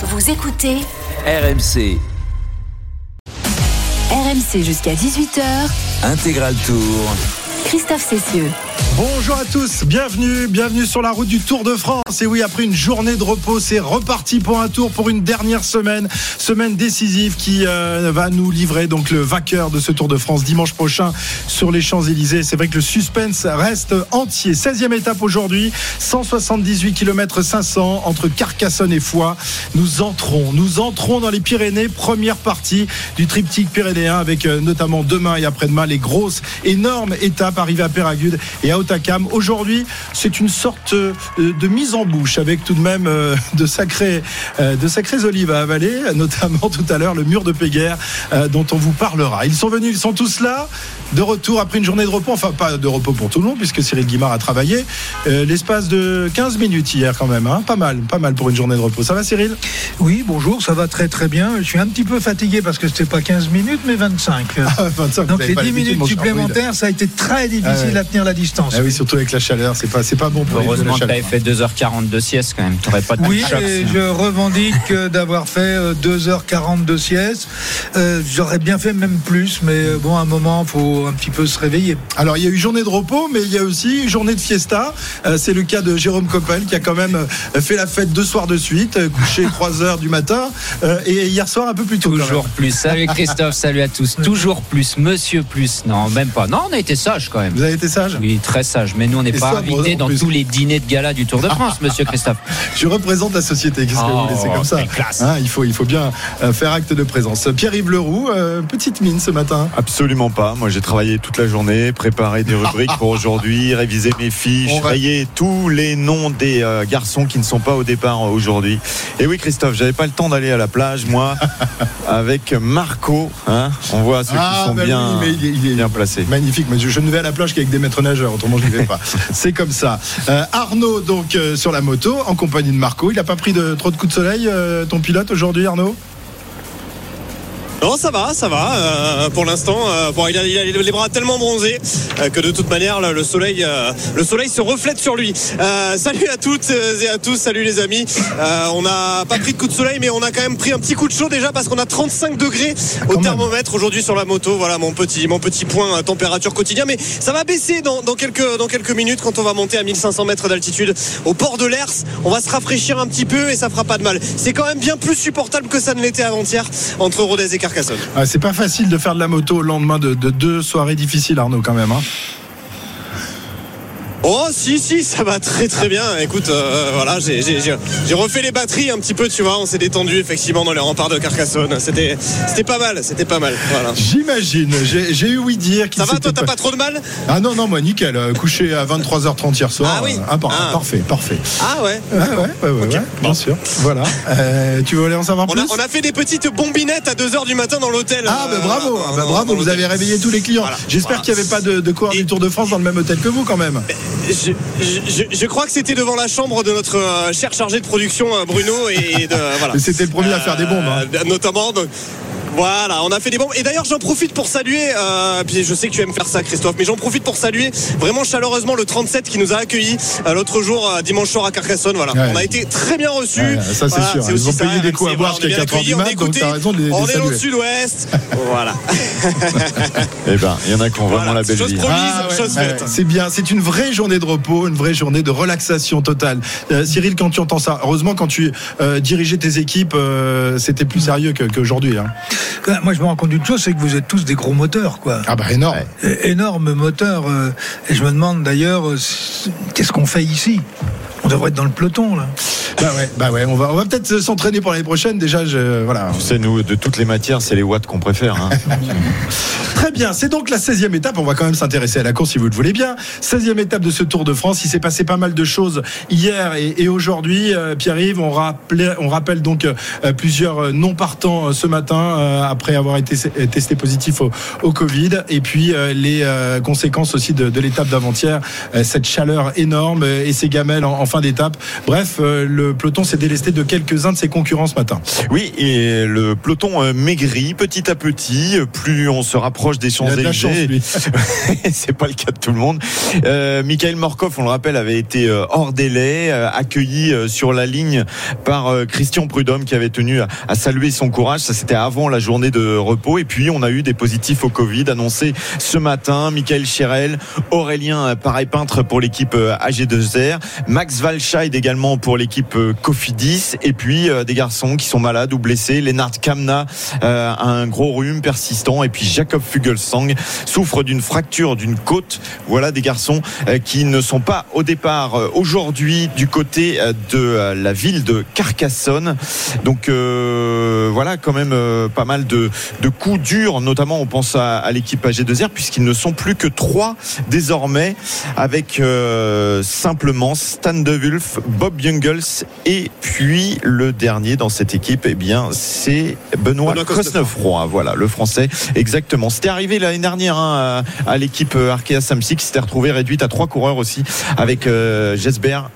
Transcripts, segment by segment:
Vous écoutez RMC RMC jusqu'à 18h. Intégral Tour. Christophe Cessieux. Bonjour à tous, bienvenue, bienvenue sur la route du Tour de France. Et oui, après une journée de repos, c'est reparti pour un tour pour une dernière semaine, semaine décisive qui euh, va nous livrer donc le vainqueur de ce Tour de France dimanche prochain sur les Champs-Élysées. C'est vrai que le suspense reste entier. 16e étape aujourd'hui, 178 km 500 entre Carcassonne et Foix. Nous entrons, nous entrons dans les Pyrénées, première partie du triptyque pyrénéen avec euh, notamment demain et après-demain les grosses, énormes étapes arrivées à Péragude à Otakam. Aujourd'hui, c'est une sorte euh, de mise en bouche avec tout de même euh, de sacrées, euh, de sacrées olives à avaler, notamment tout à l'heure le mur de Péguerre dont on vous parlera. Ils sont venus, ils sont tous là, de retour après une journée de repos, enfin pas de repos pour tout le monde puisque Cyril Guimard a travaillé l'espace de 15 minutes hier quand même, hein. pas mal, pas mal pour une journée de repos. Ça va Cyril? Oui, bonjour, ça va très très bien. Je suis un petit peu fatigué parce que c'était pas 15 minutes mais 25. Ah, 25 Donc les 10 minutes supplémentaires, ça a été très difficile à tenir la distance. Ah oui, surtout avec la chaleur, c'est pas, c'est pas bon pour Heureusement que tu chaleur. avais fait 2h40 de sieste quand même. T'aurais pas de Oui, choc, et je revendique euh, d'avoir fait euh, 2h40 de sieste. Euh, J'aurais bien fait même plus, mais euh, bon, à un moment, faut un petit peu se réveiller. Alors il y a eu journée de repos, mais il y a aussi journée de fiesta. Euh, c'est le cas de Jérôme Coppel qui a quand même euh, fait la fête deux soirs de suite, euh, couché 3 heures du matin, euh, et hier soir un peu plus tôt. Toujours plus. Salut Christophe, salut à tous. Toujours plus, monsieur plus. Non, même pas. Non, on a été sage quand même. Vous avez été sage? Oui, très sage. Mais nous, on n'est pas invités en dans plus. tous les dîners de gala du Tour de France, monsieur Christophe. Je représente la société. Qu'est-ce que vous Oh, voulez C'est comme ça. Hein, il faut, il faut bien euh, faire acte de présence. Pierre-Yves Leroux, euh, petite mine ce matin. Absolument pas. Moi, j'ai travaillé toute la journée, préparé des rubriques pour aujourd'hui, révisé mes fiches, rayé tous les noms des euh, garçons qui ne sont pas au départ aujourd'hui. Et oui, Christophe, j'avais pas le temps d'aller à la plage, moi, avec Marco. Hein On voit ceux qui sont bah bien, oui, mais il est- il est bien placés. Magnifique, mais je, je ne vais à la plage qu'avec des maîtres nageurs, C'est comme ça. Euh, Arnaud, donc, euh, sur la moto, en compagnie de Marco. Il n'a pas pris de, trop de coups de soleil, euh, ton pilote, aujourd'hui, Arnaud? Non, ça va, ça va. euh, pour l'instant, euh, bon, il, a, il a les bras tellement bronzés euh, que de toute manière, le, le soleil, euh, le soleil se reflète sur lui. Euh, salut à toutes et à tous, salut les amis. Euh, on n'a pas pris de coup de soleil, mais on a quand même pris un petit coup de chaud déjà parce qu'on a 35 degrés au quand thermomètre aujourd'hui sur la moto. Voilà mon petit, mon petit point euh, température quotidien. Mais ça va baisser dans, dans quelques, dans quelques minutes quand on va monter à 1500 mètres d'altitude au port de l'Ers. On va se rafraîchir un petit peu et ça fera pas de mal. C'est quand même bien plus supportable que ça ne l'était avant-hier entre Rodez et Ah, C'est pas facile de faire de la moto au lendemain de, de deux soirées difficiles, Arnaud, quand même. hein. Oh si si ça va très très bien écoute euh, voilà j'ai- j'ai j'ai- j'ai refait les batteries un petit peu tu vois on s'est détendu effectivement dans les remparts de Carcassonne c'était c'était pas mal c'était pas mal voilà J'imagine. J'ai j'ai eu oui dire qu'il ça va toi t'as pas trop de mal? Ah non, non, moi, nickel. euh, couché à 23h30 hier soir. Ah oui. euh, par- Ah. Parfait, parfait. ah ouais Ouais, ouais, ouais, ouais, Ok. ouais, bien sûr. Voilà. Euh, tu veux aller en savoir on plus? a, on a fait des petites bombinettes à 2h du matin dans l'hôtel Ah, bah euh, bravo, ah, bah dans- bravo, dans vous l'hôtel. avez réveillé tous les clients. Voilà. J'espère Voilà. qu'il n'y avait pas de, de coureurs Et- du Tour de France dans le même hôtel que vous quand même. Je, je- je crois que c'était devant la chambre de notre euh, cher chargé de production euh, Bruno et de voilà c'était le premier à faire des bombes, hein. Euh, notamment donc, voilà, on a fait des bombes. Et d'ailleurs, j'en profite pour saluer, euh, puis je sais que tu aimes faire ça, Christophe, mais j'en profite pour saluer vraiment chaleureusement le 37 qui nous a accueillis euh, l'autre jour, euh, dimanche soir à Carcassonne. Voilà, Ouais. on a été très bien reçus. Ouais, ça, c'est Voilà, sûr. Ils aussi ont ça, payé des coups à boire jusqu'à 4 heures du mat, donc t'as raison de les- On les est dans le sud-ouest. voilà. Eh ben, il y en a qui ont vraiment la belle chose vie. promise, Ah, ouais, c'est bien, c'est une vraie journée de repos, une vraie journée de relaxation totale. Euh, Cyril, quand tu entends ça, heureusement quand tu dirigeais tes équipes, c'était plus sérieux qu'aujourd'hui. hein. Moi, je me rends compte d'une chose, c'est que vous êtes tous des gros moteurs, quoi. Ah bah énorme. É- Énormes moteurs. euh, Et je me demande d'ailleurs, euh, qu'est-ce qu'on fait ici? On devrait être dans le peloton, là. Bah ouais, bah ouais, on va, on va peut-être s'entraîner pour l'année prochaine. Déjà, je, voilà. Tu sais, nous, de toutes les matières, c'est les watts qu'on préfère. hein. Très bien, c'est donc la 16e étape. On va quand même s'intéresser à la course si vous le voulez bien. 16e étape de ce Tour de France. Il s'est passé pas mal de choses hier et, et aujourd'hui. Euh, Pierre-Yves, on, rappelait- on rappelle donc euh, plusieurs euh, non partants euh, ce matin euh, après avoir été testé positif au, au Covid. Et puis euh, les euh, conséquences aussi de, de l'étape d'avant-hier. Euh, cette chaleur énorme et ces gamelles en, en fin fin d'étape. Bref, euh, le peloton s'est délesté de quelques-uns de ses concurrents ce matin. Oui, et le peloton euh, maigrit petit à petit. Plus on se rapproche des de Champs-Élysées. c'est pas le cas de tout le monde. Euh, Michael Morkov, on le rappelle, avait été hors délai, accueilli sur la ligne par Christian Prudhomme qui avait tenu à, saluer son courage. Ça, c'était avant la journée de repos. Et puis, on a eu des positifs au Covid annoncés ce matin. Michael Chérel, Aurélien Pareil-Peintre pour l'équipe euh, AG2R, Max Walscheid également pour l'équipe euh, Cofidis. Et puis, euh, des garçons qui sont malades ou blessés. Lennart Kamna euh, a un gros rhume persistant. Et puis, Jacob Fugelsang souffre d'une fracture d'une côte. Voilà des garçons qui ne sont pas au départ aujourd'hui du côté de la ville de Carcassonne. Donc voilà quand même pas mal de, coups durs, notamment on pense à, à l'équipe AG2R puisqu'ils ne sont plus que trois désormais avec simplement Stan De Wulf, Bob Jungels et puis le dernier dans cette équipe, eh bien c'est Benoît Benoît Cosnefroy. Voilà le français exactement. C'était arrivé l'année dernière hein, à, l'équipe euh, Arkea Samsic qui s'était retrouvée réduite à trois coureurs aussi avec euh, Gébert,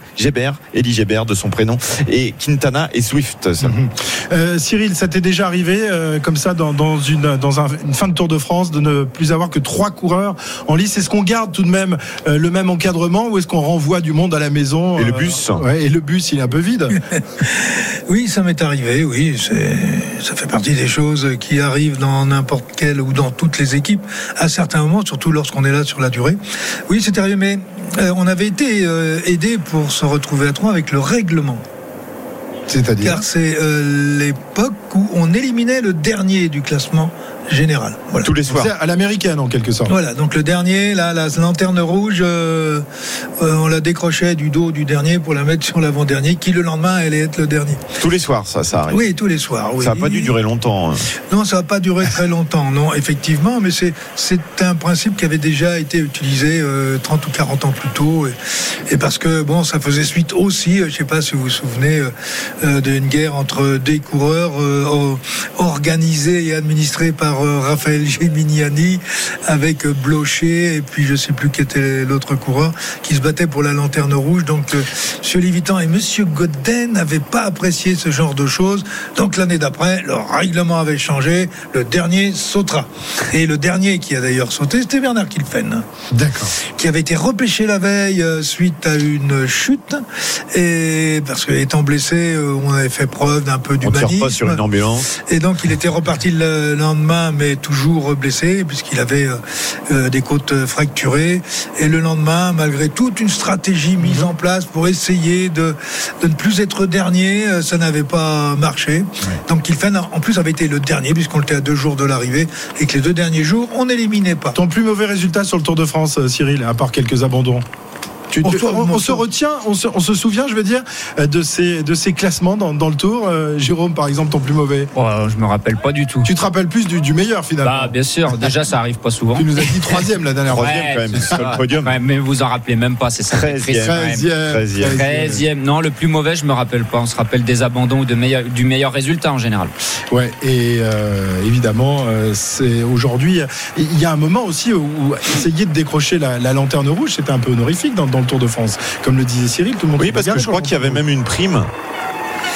Elie Gébert de son prénom et Quintana et Swift. seulement. Euh, Cyril, ça t'est déjà arrivé euh, comme ça dans, dans une dans un- une fin de Tour de France de ne plus avoir que trois coureurs en lice? Est-ce qu'on garde tout de même le même encadrement ou est-ce qu'on renvoie du monde à la maison Et le euh, bus ouais, Et le bus, il est un peu vide. Oui, ça m'est arrivé, oui. c'est- Ça fait partie des choses qui arrivent dans n'importe quelle ou dans toutes les équipes à certains moments, surtout lorsqu'on est là sur la durée. Oui, c'est arrivé, mais euh, on avait été euh, aidé pour se retrouver à trois avec le règlement. C'est-à-dire Car c'est euh, l'époque où on éliminait le dernier du classement général. Voilà. Tous les soirs. C'est à l'américaine en quelque sorte. Voilà, donc le dernier, là, la lanterne rouge, euh, euh, on la décrochait du dos du dernier pour la mettre sur l'avant-dernier, qui le lendemain allait être le dernier. Tous les soirs, ça, ça arrive. Oui, tous les soirs. Oui. Ça n'a pas dû durer longtemps. hein. Non, ça n'a pas duré très longtemps, non, effectivement, mais c'est un principe qui avait déjà été utilisé euh, 30 ou 40 ans plus tôt, et, et parce que bon, ça faisait suite aussi, euh, je ne sais pas si vous vous souvenez, euh, euh, d'une guerre entre des coureurs euh, organisés et administrés par Raphaël Geminiani avec euh, Blocher et puis je sais plus qui était l'autre coureur qui se battait pour la lanterne rouge. Donc, euh, Monsieur Livitan et Monsieur Godin n'avaient pas apprécié ce genre de choses. Donc l'année d'après, le règlement avait changé. Le dernier sautera. Et le dernier qui a d'ailleurs sauté, c'était Bernard Kilfen, D'accord. qui avait été repêché la veille euh, suite à une chute. Et parce qu'étant blessé, euh, on avait fait preuve d'un peu On tire d'humanisme. pas sur une ambulance. Et donc il était reparti le lendemain, mais toujours blessé, puisqu'il avait euh, euh, des côtes fracturées. Et le lendemain, malgré toute une stratégie mise en place pour essayer de, de ne plus être dernier, euh, ça n'avait pas marché. Donc Kilfen, en plus, avait été le dernier, puisqu'on était à deux jours de l'arrivée, et que les deux derniers jours, on n'éliminait pas. Ton plus mauvais résultat sur le Tour de France, Cyril, à part quelques abandons? Tu- On tu- se- on, on on se se- retient, on se, on se souvient, je veux dire, euh, de ces, de ces classements dans, dans le Tour. Euh, Jérôme, par exemple, ton plus mauvais. Oh, je me rappelle pas du tout. Tu te rappelles plus du, du meilleur finalement Bah, bien sûr, déjà ça arrive pas souvent. Tu nous as dit troisième la dernière fois. Troisième, quand même, sur le podium. Ouais, mais vous en rappelez même pas, c'est ça. Treizième. Treizième. Treizième. Non, le plus mauvais, je me rappelle pas. On se rappelle des abandons ou de meilleur- du meilleur résultat en général. Ouais, et euh, évidemment, euh, c'est aujourd'hui. Il y a un moment aussi où, où essayer de décrocher la, la lanterne rouge, c'était un peu honorifique dans, dans le Tour de France. Comme le disait Cyril, tout le monde. Oui, parce que je crois qu'il y avait même une prime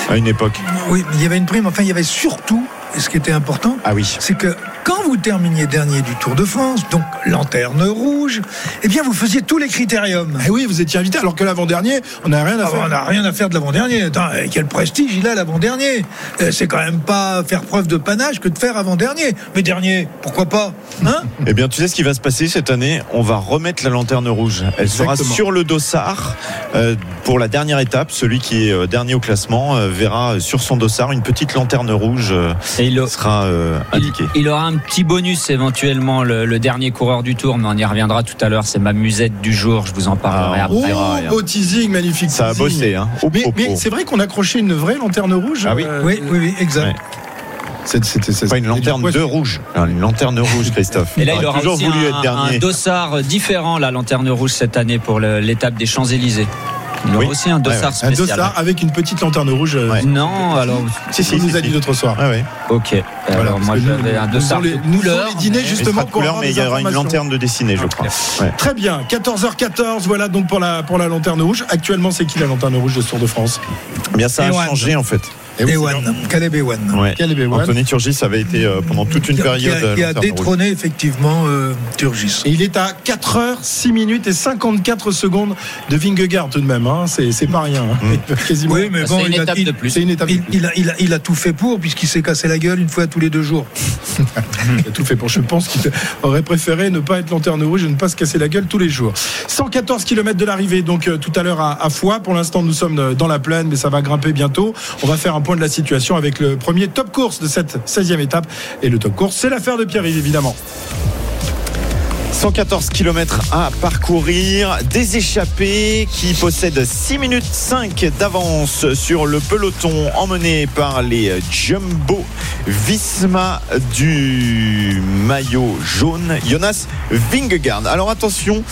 à une époque. Oui, il y avait une prime. Enfin, il y avait surtout, et ce qui était important, Ah oui. c'est que quand vous terminiez dernier du Tour de France, donc lanterne rouge, eh bien, vous faisiez tous les critériums. Eh oui, vous étiez invité, alors que l'avant-dernier, on n'a rien à Ah, faire. on n'a rien à faire de l'avant-dernier. Eh, quel prestige il a l'avant-dernier Eh, C'est quand même pas faire preuve de panache que de faire avant-dernier. Mais dernier, pourquoi pas hein Eh bien, tu sais ce qui va se passer cette année? On va remettre la lanterne rouge. Elle sera sur le dossard euh, pour la dernière étape. Celui qui est euh, dernier au classement euh, verra sur son dossard une petite lanterne rouge euh, Et il, sera euh, il- aura un petit bonus éventuellement, le, le dernier coureur du tour, mais on y reviendra tout à l'heure. C'est ma musette du jour. Je vous en parlerai Ah, Oh, après. beau teasing, magnifique. Ça a bossé, hein. Mais, c'est vrai qu'on a accroché une vraie lanterne rouge. Ah oui. euh, Oui, oui, oui, exact. Ouais. c'est- c'était- Pas une lanterne de rouge. Non, Une lanterne rouge, Christophe. Et là, il aura toujours aussi voulu un, être dernier. un dossard différent, la lanterne rouge cette année pour l'étape des Champs-Élysées. Il aura Oui. aussi un dossard Ouais, ouais. Un spécial. dossard avec une petite lanterne rouge. euh, Ouais. Non, alors Si, si, nous si, a si. dit l'autre soir. Ouais, ouais. ok. Voilà, alors moi nous, j'avais un nous dossard faisons les- nous couleur. les dîners, mais- Il justement, pour couleur, mais il y aura une lanterne de dessinée, je crois. Ouais. Très bien, 14h14, voilà donc pour la, pour la lanterne rouge. Actuellement, c'est qui la lanterne rouge de ce Tour de France? Bien, ça a changé en fait. Ewan, Caleb Ewan. Ouais. Caleb Ewan. Anthony Turgis avait été euh, pendant toute une Qui a- période. qui a, qui a lanterne rouge. détrôné effectivement euh, Turgis. Et il est à 4h, 6 minutes et 54 secondes de Vingegaard tout de même. Hein. C'est, c'est pas rien. hein. Mm. Quasiment. Oui, mais C'est bon, une il a, une étape. de il- plus. il a- il a- il a tout fait pour, puisqu'il s'est cassé la gueule une fois tous les deux jours. Il a tout fait pour. Je pense qu'il aurait préféré ne pas être lanterne rouge et ne pas se casser la gueule tous les jours. 114 km de l'arrivée, donc euh, tout à l'heure à, à Foix. Pour l'instant, nous sommes euh, dans la plaine, mais ça va grimper bientôt. On va faire un point de la situation avec le premier top course de cette 16e étape. Et le top course, c'est l'affaire de Pierre-Yves, évidemment. 114 km à parcourir, des échappés qui possèdent 6 minutes 5 d'avance sur le peloton emmené par les Jumbo Visma du maillot jaune, Jonas Vingegaard. Alors attention,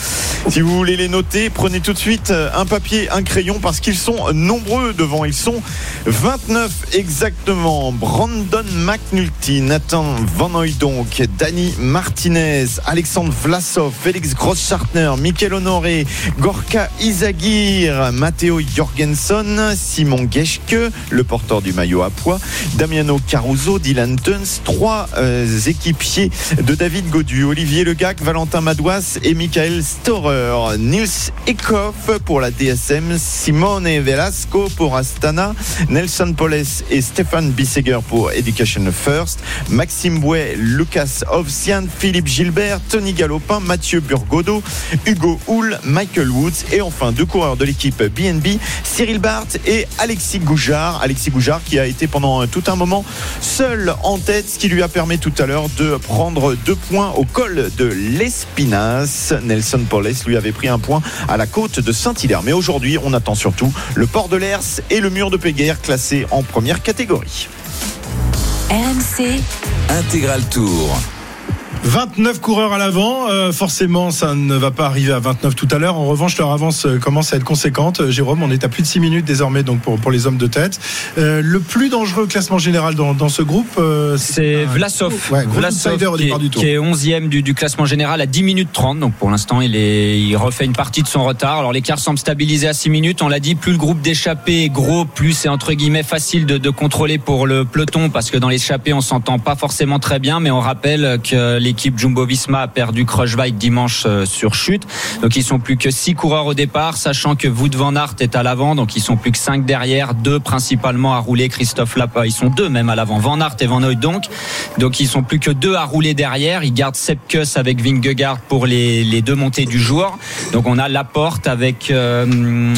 si vous voulez les noter, prenez tout de suite un papier, un crayon parce qu'ils sont nombreux devant. Ils sont 29 exactement. Brandon McNulty, Nathan Van Hooydonk, Dani Martinez, Alexandre Vlasov, Félix Grossschartner, Mikel Honoré, Gorka Izagir, Matteo Jorgensen, Simon Geschke, le porteur du maillot à poids, Damiano Caruso, Dylan Tuns, trois euh, équipiers de David Godu, Olivier Legac, Valentin Madouas et Michael Storer, Nils Eckhoff pour la DSM, Simone Velasco pour Astana, Nelson Poles et Stéphane Bisseger pour Education First, Maxime Bouet, Lucas Ovsian, Philippe Gilbert, Tony Mathieu Burgodo, Hugo Houle, Michael Woods et enfin deux coureurs de l'équipe BNB, Cyril Barth et Alexis Goujard. Alexis Goujard qui a été pendant tout un moment seul en tête, ce qui lui a permis tout à l'heure de prendre deux points au col de l'Espinas. Nelson Poles lui avait pris un point à la côte de Saint-Hilaire. Mais aujourd'hui, on attend surtout le port de l'Ers et le mur de Péguerre classés en première catégorie. RMC, Intégral Tour. 29 coureurs à l'avant, euh, forcément ça ne va pas arriver à 29 tout à l'heure. En revanche, leur avance euh, commence à être conséquente. Euh, Jérôme, on est à plus de 6 minutes désormais donc pour, pour les hommes de tête. Euh, le plus dangereux classement général dans, dans ce groupe, euh, C'est Vlasov, Ouais, Vlasov qui, est, du tour. qui est 11e du, du classement général à 10 minutes 30. Donc pour l'instant, il, est, il refait une partie de son retard. Alors l'écart semble stabilisé à 6 minutes. On l'a dit, plus le groupe d'échappés est gros, plus c'est entre guillemets facile de, de contrôler pour le peloton parce que dans l'échappée, on s'entend pas forcément très bien. Mais on rappelle que l'équipe Jumbo Visma a perdu Kruijswijk dimanche euh, sur chute. Donc ils sont plus que 6 coureurs au départ, sachant que Wout van Aert est à l'avant. Donc ils sont plus que 5 derrière, deux principalement à rouler. Christophe Lapa, ils sont deux même à l'avant. Van Aert et Van Hooyd donc. Donc ils sont plus que deux à rouler derrière. Ils gardent Sepkus avec Vingegaard pour les, deux montées du jour. Donc on a Laporte avec euh,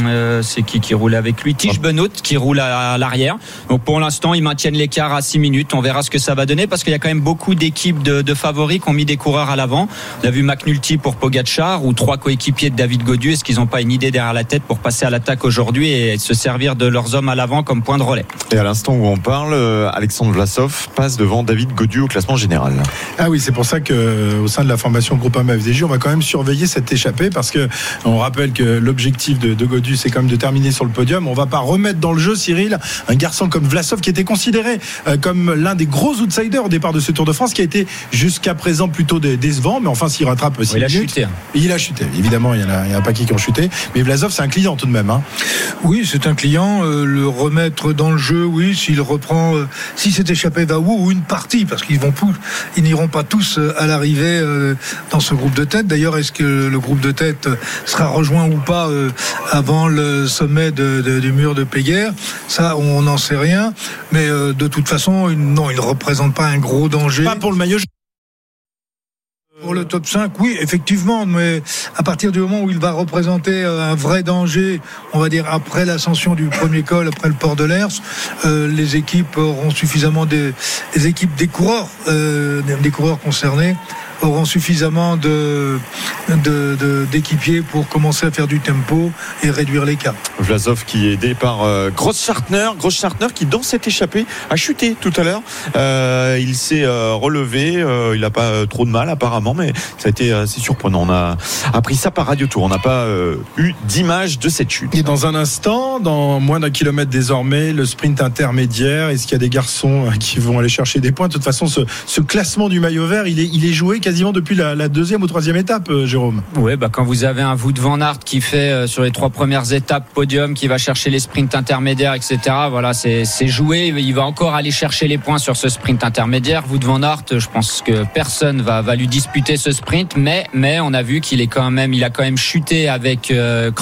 euh, c'est qui qui roule avec lui? Tige Benoît qui roule à, l'arrière. Donc pour l'instant ils maintiennent l'écart à 6 minutes. On verra ce que ça va donner parce qu'il y a quand même beaucoup d'équipes de favoris qui ont mis des coureurs à l'avant. On a vu McNulty pour Pogacar ou trois coéquipiers de David Godieu. Est-ce qu'ils n'ont pas une idée derrière la tête pour passer à l'attaque aujourd'hui et se servir de leurs hommes à l'avant comme point de relais Et à l'instant où on parle, euh, Alexandre Vlasov passe devant David Godu au classement général. Ah oui, c'est pour ça que euh, au sein de la formation Groupama FDJ, on va quand même surveiller cette échappée parce que on rappelle que l'objectif de, de Godu, c'est quand même de terminer sur le podium. On va pas remettre dans le jeu, Cyril, un garçon comme Vlasov qui était considéré euh, comme l'un des gros outsiders au départ de ce Tour de France, qui a été jusqu'à présent plutôt dé- décevant, mais enfin s'il rattrape aussi. Il a chuté. hein. Il a chuté, évidemment, il y en a, il y qui ont chuté. Mais Vlasov, c'est un client tout de même. Hein. Oui, c'est un client. euh, le remettre dans le jeu, oui, s'il reprend, euh, si cet échappé va où ou une partie, parce qu'ils vont ils n'iront pas tous euh, à l'arrivée euh, dans ce groupe de tête. D'ailleurs, est-ce que le groupe de tête sera rejoint ou pas euh, avant le sommet de- de- du mur de Péguerre? Ça, on n'en sait rien. Mais euh, de toute façon, non, il ne représente pas un gros danger. Pas pour le maillot. Pour le top 5, oui, effectivement, mais à partir du moment où il va représenter euh, un vrai danger, on va dire après l'ascension du premier col, après le port de l'Ers, euh, les équipes auront suffisamment des, équipes des coureurs, euh, des coureurs concernés auront suffisamment de, de- de- d'équipiers pour commencer à faire du tempo et réduire l'écart. Vlasov qui est aidé par euh, Gross-Schartner. Gross-Schartner qui, dans cette échappée, a chuté tout à l'heure. Euh, il s'est euh, relevé. euh, il n'a pas euh, trop de mal, apparemment, mais ça a été assez surprenant. On a appris ça par Radio Tour. On n'a pas euh, eu d'image de cette chute. Et dans un instant, dans moins d'un kilomètre désormais, le sprint intermédiaire. Est-ce qu'il y a des garçons qui vont aller chercher des points? De toute façon, ce, ce classement du maillot vert, il est, il est joué quasiment depuis la, la deuxième ou troisième étape, euh, Jérôme. Ouais, bah quand vous avez un Wout van Aert qui fait euh, sur les trois premières étapes podium, qui va chercher les sprints intermédiaires, etc. Voilà, c'est joué. Il va encore aller chercher les points sur ce sprint intermédiaire. Wout van Aert, je pense que personne va va lui disputer ce sprint, mais mais on a vu qu'il est quand même, il a quand même chuté avec euh,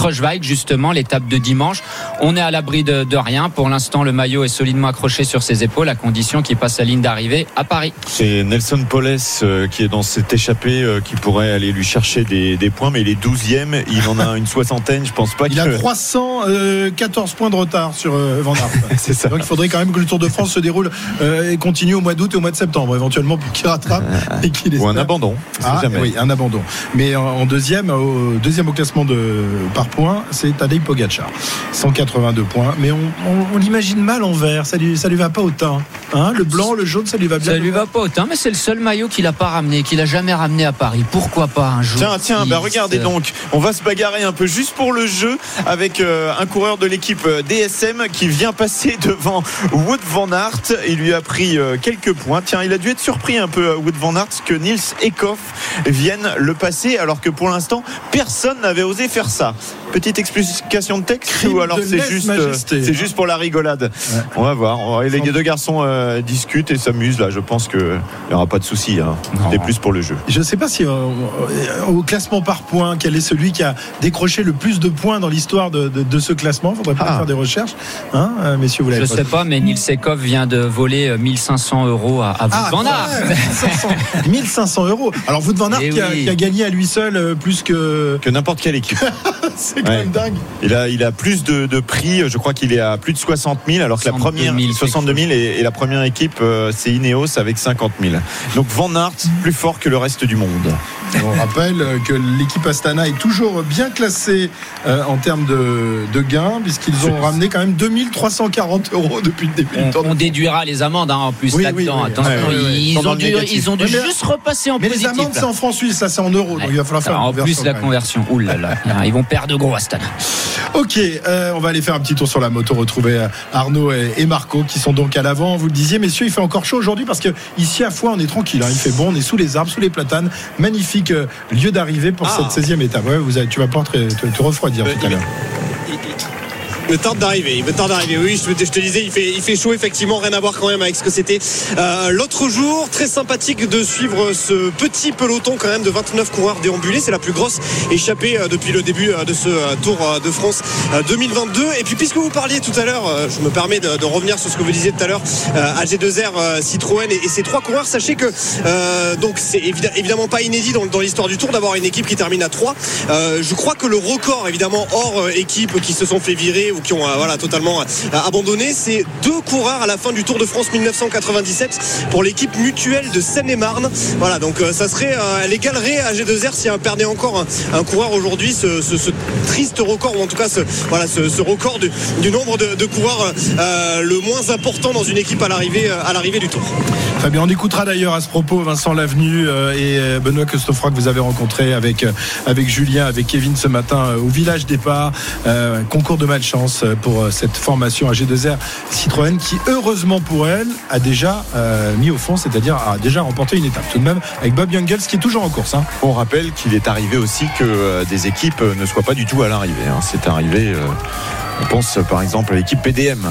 justement l'étape de dimanche. On est à l'abri de, de rien. Pour l'instant, le maillot est solidement accroché sur ses épaules, à condition qu'il passe la ligne d'arrivée à Paris. C'est Nelson Poles euh, qui est dans cette échappée euh, qui pourrait aller lui chercher des, des points, mais il est 12e. Il en a une soixantaine. Je pense pas Il a que. 314 points de retard sur euh, Van. C'est ça. Donc il faudrait quand même que le Tour de France se déroule euh, et continue au mois d'août et au mois de septembre, éventuellement pour qu'il rattrape et qu'il Ou un abandon. Ah, jamais. oui, un abandon. Mais en, en deuxième, au deuxième au classement de par points, c'est Tadej Pogacar, 182 points. Mais on, on- on l'imagine mal en vert. Ça lui, ça lui va pas au teint. Hein le blanc, le jaune, ça lui va bien. Ça lui va pas autant, mais c'est le seul maillot qu'il a pas ramené, qu'il a jamais ramené à Paris. Pourquoi pas un jour Tiens, tiens, bah regardez donc, on va se bagarrer un peu juste pour le jeu avec euh, un coureur de l'équipe euh, DSM qui vient passer devant Wood Van Aert. Il lui a pris euh, quelques points. Tiens, il a dû être surpris un peu, Wood Van Aert, que Niels Ekoff vienne le passer alors que pour l'instant, personne n'avait osé faire ça. Petite explication de texte Crime ou alors c'est juste, euh, c'est juste pour la rigolade On va voir. Va- Les deux garçons euh, discutent et s'amusent là. Je pense qu'il n'y aura pas de souci. Hein. C'était plus pour le jeu. Je ne sais pas si euh, euh, au classement par points, quel est celui qui a décroché le plus de points dans l'histoire de, de- de ce classement? Il faudrait Ah. faire des recherches. Hein, euh, messieurs, vous Je l'avez sais pas, mais Nils Sekov vient de voler euh, 1500 euros à, à Wout Ah, van Aert. ouais, 1500, 1500 euros. Alors, Wout van Aert Eh qui, a, oui. qui a gagné à lui seul plus que. Que n'importe quelle équipe. C'est quand Ouais. même dingue. Il a, il a plus de, de prix, je crois qu'il est à plus de 60 000, alors que la 62 première, 000, 62 000 et, et la première équipe, c'est Ineos avec 50 000. Donc Van Aert, plus fort que le reste du monde. On rappelle que l'équipe Astana est toujours bien classée euh, en termes de, de gains, puisqu'ils ont ramené quand même 2340 euros depuis le début du On, de on déduira les amendes hein, en plus Oui, là-dedans. oui, oui. Attention, ils, Ils ont dû, négatif. ils ont dû Ouais, mais- juste repasser en Mais les positif. amendes, c'est en francs suisses, ça c'est en euros. Donc il va falloir faire en une plus la conversion. Ouh là là, ils vont perdre de gros Astana. Ok, euh, on va aller faire un petit tour sur la moto, retrouver euh, Arnaud et, et Marco qui sont donc à l'avant. Vous le disiez, messieurs, il fait encore chaud aujourd'hui parce que ici à Foix, on est tranquille. hein. il fait bon, on est sous les arbres, sous les platanes. Magnifique euh, lieu d'arrivée pour Ah. cette 16e étape. Ouais, vous avez- tu vas pas te, te- te refroidir Euh, tout à l'heure. Me tarde d'arriver, il me tarde d'arriver. Oui, je, te- disais, il fait, il fait chaud, effectivement, rien à voir quand même avec ce que c'était euh, l'autre jour. Très sympathique de suivre ce petit peloton quand même de 29 coureurs déambulés. C'est la plus grosse échappée euh, depuis le début euh, de ce Tour de France euh, 2022. Et puis, puisque vous parliez tout à l'heure, je me permets de, revenir sur ce que vous disiez tout à l'heure, euh, AG2R, euh, Citroën et, ces trois coureurs, sachez que donc c'est évi- évidemment pas inédit dans, l'histoire du Tour d'avoir une équipe qui termine à 3. Euh, je crois que le record, évidemment, hors équipe qui se sont fait virer ou qui ont euh, totalement euh, abandonné, c'est deux coureurs à la fin du Tour de France 1997 pour l'équipe mutuelle de Seine-et-Marne. Voilà, donc euh, ça serait, elle égalerait à G2R si elle perdait encore un, un coureur aujourd'hui, ce, triste record, ou en tout cas ce, record du, nombre de, coureurs le moins important dans une équipe à l'arrivée du Tour. Très bien, on écoutera d'ailleurs à ce propos Vincent Lavenu et Benoît Costofroy que vous avez rencontré avec, Julien, avec Kevin ce matin au village départ. Concours de malchance pour euh, cette formation à G2R Citroën qui, heureusement pour elle, a déjà euh, mis au fond, c'est-à-dire a déjà remporté une étape tout de même avec Bob Jungels qui est toujours en course. hein. On rappelle qu'il est arrivé aussi que euh, des équipes ne soient pas du tout à l'arrivée. hein. C'est arrivé, on pense par exemple à l'équipe PDM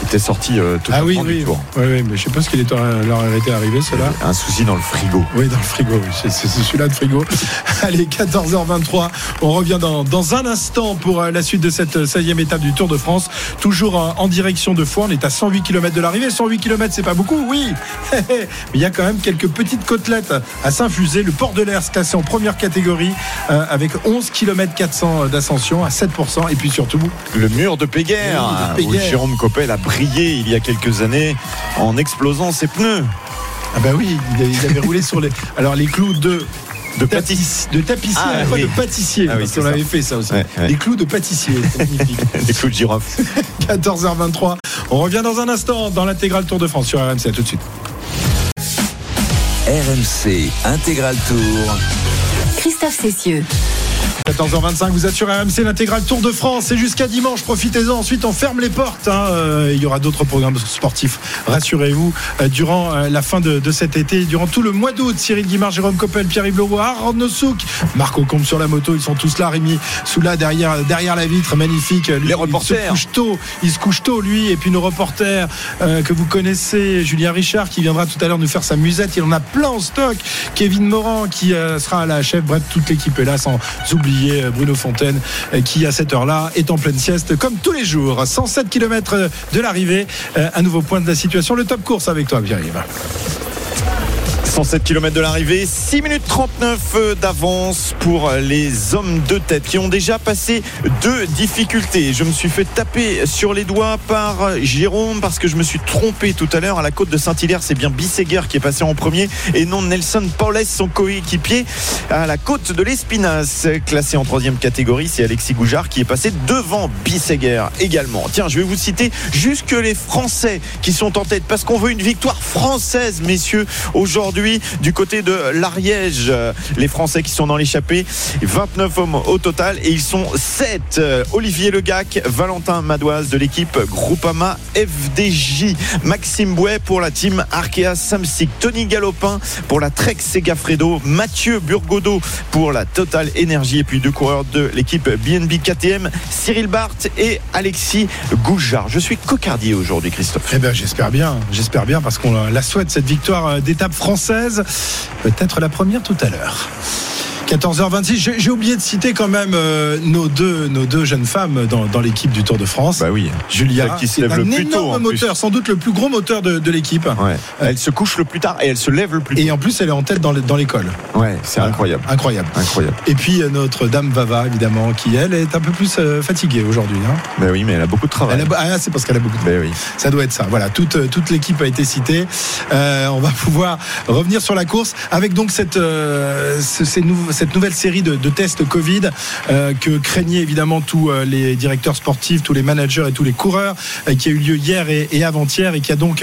qui était sortie euh, tout Ah oui, du oui, tour. oui, oui, mais je sais pas ce qu'il est leur été arrivé, cela. Un souci dans le frigo. Oui, dans le frigo, oui. c'est celui-là de frigo. Allez, 14h23, on revient dans, dans un instant pour euh, la suite de cette 16e étape du Tour de France. Toujours en, direction de Foix, on est à 108 km de l'arrivée. 108 km, c'est pas beaucoup, oui. Mais il y a quand même quelques petites côtelettes à s'infuser. Le port de l'air se classé en première catégorie euh, avec 11 km 400 d'ascension à 7%. Et puis surtout, Le mur de Péguerre, Oui, de où Péguerre. Jérôme Coppel a brillé il y a quelques années en explosant ses pneus. Ah bah oui, il, il avait roulé sur les. Alors les clous de. De tapis- pâtissier. de tapissier, Ah, à la fois oui. de pâtissier. Ah oui, parce ça. avait fait ça aussi. Ouais, ouais. Les clous de pâtissier. Des clous de girofle. 14h23. On revient dans un instant dans l'intégrale Tour de France sur RMC. À tout de suite. RMC Intégral Tour. Christophe Cessieux. 14h25, vous êtes sur RMC, l'intégrale Tour de France. C'est jusqu'à dimanche, profitez-en. Ensuite, on ferme les portes. hein. Euh, il y aura d'autres programmes sportifs, rassurez-vous, euh, durant euh, la fin de, de cet été, durant tout le mois d'août. Cyril Guimard, Jérôme Coppel, Pierre-Yves Leroy, Arnaud Souk, Marco Combe sur la moto. Ils sont tous là. Rémi Soula derrière, derrière la vitre, magnifique. Lui, Les Il reporters. se couche tôt. Il se couche tôt, lui. Et puis nos reporters euh, que vous connaissez, Julien Richard, qui viendra tout à l'heure nous faire sa musette. Il en a plein en stock. Kevin Moran, qui euh, sera à la chef. Bref, toute l'équipe est là, sans oublier euh, Bruno Fontaine, euh, qui à cette heure-là est en pleine sieste, comme tous les jours. 107 km de l'arrivée. Euh, Un nouveau point de la situation. Le top course avec toi, Pierre-Yves. 107 km de l'arrivée, 6 minutes 39 d'avance pour les hommes de tête qui ont déjà passé deux difficultés. Je me suis fait taper sur les doigts par Jérôme parce que je me suis trompé tout à l'heure à la côte de Saint-Hilaire. C'est bien Bisseguer qui est passé en premier et non Nelson Paules, son coéquipier, à la côte de l'Espinasse. Classé en troisième catégorie, c'est Alexis Goujard qui est passé devant Bisseguer également. Tiens, je vais vous citer jusque les Français qui sont en tête parce qu'on veut une victoire française, messieurs, aujourd'hui du côté de l'Ariège. Les Français qui sont dans l'échappée, 29 hommes au total et ils sont 7. Olivier Legac, Valentin Madoise de l'équipe Groupama FDJ, Maxime Bouet pour la team Arkea Samsic, Tony Galopin pour la Trek Segafredo, Mathieu Burgodeau pour la Total Énergie et puis deux coureurs de l'équipe BNB KTM, Cyril Barthes et Alexis Goujard. Je suis cocardier aujourd'hui, Christophe. Eh ben, j'espère bien, j'espère bien, parce qu'on la souhaite cette victoire euh, d'étape française. Peut-être la première tout à l'heure. 14h26, j'ai oublié de citer quand même euh, nos, deux, nos deux jeunes femmes dans, dans l'équipe du Tour de France. Bah oui. Julia, qui se lève le plus tôt, plus. moteur, sans doute le plus gros moteur de, de l'équipe. Ouais. Elle se couche le plus tard et elle se lève le plus tôt. Et en plus, elle est en tête dans le- dans l'école. Ouais, c'est Voilà. incroyable. Incroyable. Incroyable. Et puis euh, notre dame Vava, évidemment, qui elle est un peu plus euh, fatiguée aujourd'hui. hein. Bah oui, mais elle a beaucoup de travail. A- ah, c'est parce qu'elle a beaucoup de Bah oui. Ça doit être ça. Voilà, toute, toute l'équipe a été citée. Euh, on va pouvoir revenir sur la course avec donc cette, euh, ce- ces nou- cette nouvelle série de, de tests Covid euh, que craignaient évidemment tous euh, les directeurs sportifs, tous les managers et tous les coureurs, euh, qui a eu lieu hier et, et avant-hier et qui a donc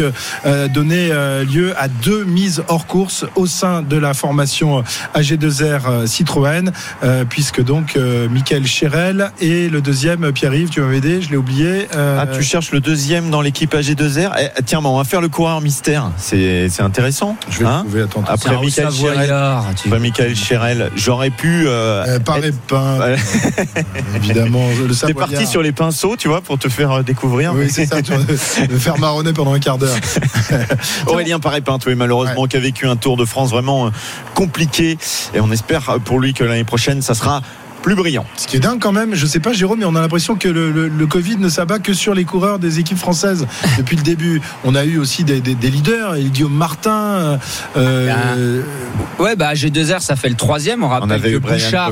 donné euh, lieu à deux mises hors course au sein de la formation AG2R euh, Citroën, euh, puisque donc euh, Michael Chérel et le deuxième Pierre-Yves, tu m'avais aidé, je l'ai oublié. euh, Ah, tu cherches le deuxième dans l'équipe AG2R Eh, Tiens, bon, on va faire le coureur mystère. C'est c'est intéressant. Je vais hein le trouver, attends. Après Michael Chérel, après Michael Chérel, j'aurais pu. euh, Euh, pas être- Répin, Ouais. évidemment. Le T'es parti sur les pinceaux, tu vois, pour te faire euh, découvrir. Oui, c'est ça, tu vois, de de faire marronner pendant un quart d'heure. Aurélien Paré-Pin, oui, malheureusement, qui a vécu un Tour de France vraiment euh, compliqué. Et on espère euh, pour lui que l'année prochaine, ça sera plus brillant. Ce qui est dingue quand même, je sais pas Jérôme, mais on a l'impression que le, le- le Covid ne s'abat que sur les coureurs des équipes françaises depuis le début. On a eu aussi des, des- des leaders, et Guillaume Martin. euh, Ouais, bah AG2R, ça fait le troisième. On rappelle avait que Bouchard,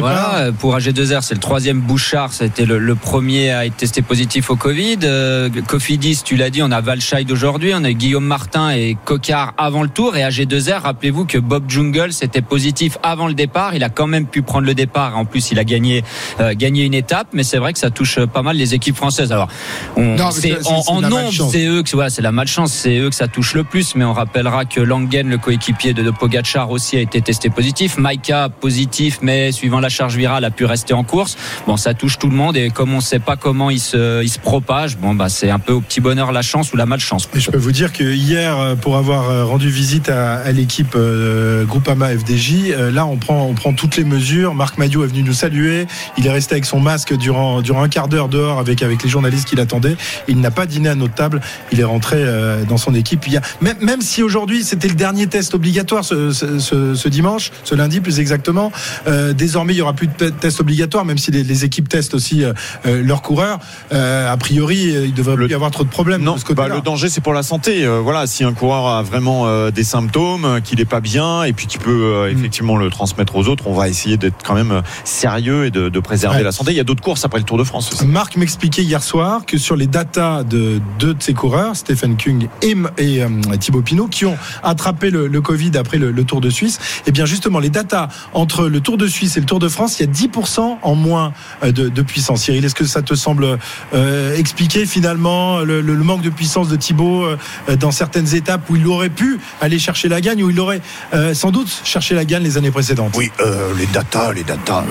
voilà, pour AG2R, c'est le troisième. Bouchard, c'était le, le premier à être testé positif au Covid. Euh, Cofidis, tu l'as dit, on a Valscheid aujourd'hui, on a Guillaume Martin et Cocard avant le tour. Et AG2R, rappelez-vous que Bob Jungle, c'était positif avant le départ. Il a quand même pu prendre le départ. En plus, il a gagné, euh, gagné une étape. Mais c'est vrai que ça touche pas mal les équipes françaises. Alors, on, Non, mais c'est- en, c'est nombre, c'est eux que voilà, c'est la malchance, c'est eux que ça touche le plus. Mais on rappellera que Langen, le coéquipier de, de Pogacar, aussi a été testé positif. Maika positif, mais suivant la charge virale, a pu rester en course. Bon, ça touche tout le monde et comme on ne sait pas comment il se, il se propage, bon bah c'est un peu au petit bonheur la chance ou la malchance. Et je peux vous dire que hier, euh, pour avoir euh, rendu visite à, à l'équipe euh, Groupama FDJ, euh, là on prend, on prend toutes les mesures. Marc Madio est venu nous saluer. Il est resté avec son masque durant, durant un quart d'heure dehors avec, avec les journalistes qui l'attendaient. Il n'a pas dîné à notre table. Il est rentré euh, dans son équipe. Il y a, même, même si aujourd'hui c'était le dernier test obligatoire ce, ce- ce- ce dimanche, ce lundi plus exactement, euh, désormais il y aura plus de test obligatoire, même si les, les équipes testent aussi euh, leurs coureurs. A priori, il devrait Le- plus y avoir trop de problèmes. Non, de ce bah, le danger c'est pour la santé. Voilà, si un coureur a vraiment des symptômes, qu'il n'est pas bien, et puis qui peut Mm. effectivement le transmettre aux autres, on va essayer d'être quand même même sérieux et de, de préserver Ouais. la santé. Il y a d'autres courses après le Tour de France. aussi. Marc m'expliquait hier soir que sur les datas de deux de ses coureurs, Stephen Kung et, et, euh, Thibaut Pinot, qui ont attrapé le, le Covid après le, le Tour de Suisse, et bien justement les datas entre le Tour de Suisse et le Tour de France, il y a 10% en moins euh, de, de puissance. Cyril, est-ce que ça te semble euh, expliquer finalement le, le- le manque de puissance de Thibaut euh, dans certaines étapes où il aurait pu aller chercher la gagne, où il aurait euh, sans doute cherché la gagne les années précédentes? Oui, euh, les data, les data.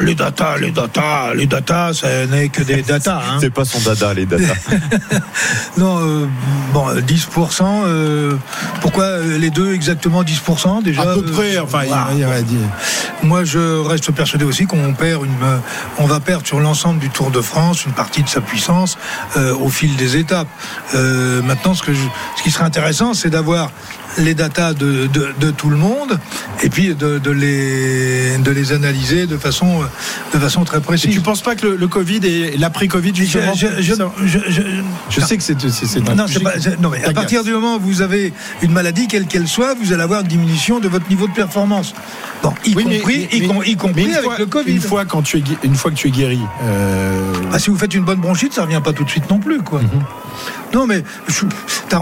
les data, les data, les data, ça n'est que des data. Hein. C'est pas son dada, les data. Non, euh, bon, euh, 10%. euh, pourquoi euh, les deux exactement 10% déjà À peu euh, près, enfin, il- aurait dit. Moi, je reste persuadé aussi qu'on perd une, on va perdre sur l'ensemble du Tour de France une partie de sa puissance euh, au fil des étapes. Euh, maintenant, ce, que je- ce qui serait intéressant, c'est d'avoir les datas de, de, de tout le monde et puis de, de les, de les analyser de façon, de façon très Et précise. tu penses pas que le, le Covid et l'après-Covid, Je- justement, je- je- ça- je- je- Je sais que c'est non, pas- non, mais à partir du moment où vous avez une maladie, quelle qu'elle soit, vous allez avoir une diminution de votre niveau de performance. Bon, y Oui, compris, mais- y, compris avec fois- le Covid. Une fois, quand tu es, une fois que tu es guéri, euh, Ah, si vous faites une bonne bronchite, ça revient pas tout de suite non plus, quoi. Mhm. Non, mais je-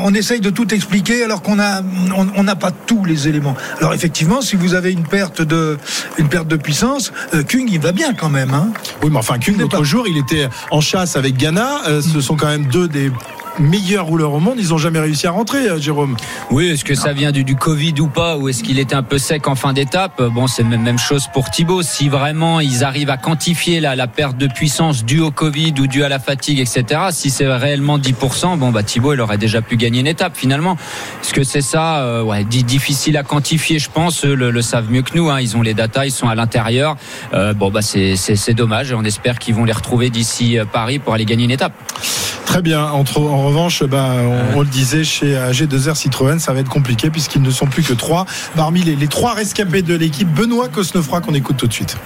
on essaye de tout expliquer alors qu'on a, on on n'a pas tous les éléments. Alors effectivement, si vous avez une perte de, une perte de puissance, euh, Kung il va bien quand même, hein. oui, mais enfin, Kung, l'autre jour, il était en chasse avec Ghana. Euh, ce sont quand même deux des meilleurs rouleurs au monde. Ils ont jamais réussi à rentrer, euh, Jérôme. Oui, est-ce que ça vient du, Covid ou pas, ou est-ce qu'il était un peu sec en fin d'étape? Bon, c'est même même chose pour Thibaut. Si vraiment ils arrivent à quantifier la, la perte de puissance due au Covid ou due à la fatigue, etc. Si c'est réellement 10%, bon bah Thibaut il aurait déjà pu gagner une étape finalement. Est-ce que c'est ça euh, Ouais, di- difficile à quantifier, je pense. Eux le, savent mieux que nous. Hein. Ils ont les datas, ils sont à l'intérieur. Euh, bon bah c'est dommage. On espère qu'ils vont les retrouver d'ici euh, Paris pour aller gagner une étape. Très bien. En revanche, bah, on, on le disait, chez AG2R Citroën, ça va être compliqué puisqu'ils ne sont plus que trois. Parmi les, les trois rescapés de l'équipe, Benoît Cosnefroy, qu'on écoute tout de suite.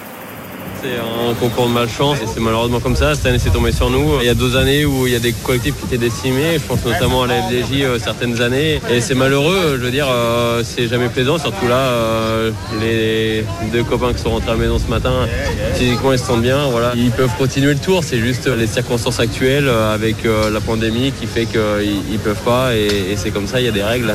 C'est un concours de malchance et c'est malheureusement comme ça. Cette année, c'est tombé sur nous. Il y a deux années où il y a des collectifs qui étaient décimés. Je pense notamment à la FDJ euh, certaines années. Et c'est malheureux. Je veux dire, euh, c'est jamais plaisant. Surtout là, euh, les deux copains qui sont rentrés à la maison ce matin, physiquement, ils se sentent bien. Voilà. Ils peuvent continuer le tour. C'est juste les circonstances actuelles avec la pandémie qui fait qu'ils ils peuvent pas. Et, et c'est comme ça. Il y a des règles.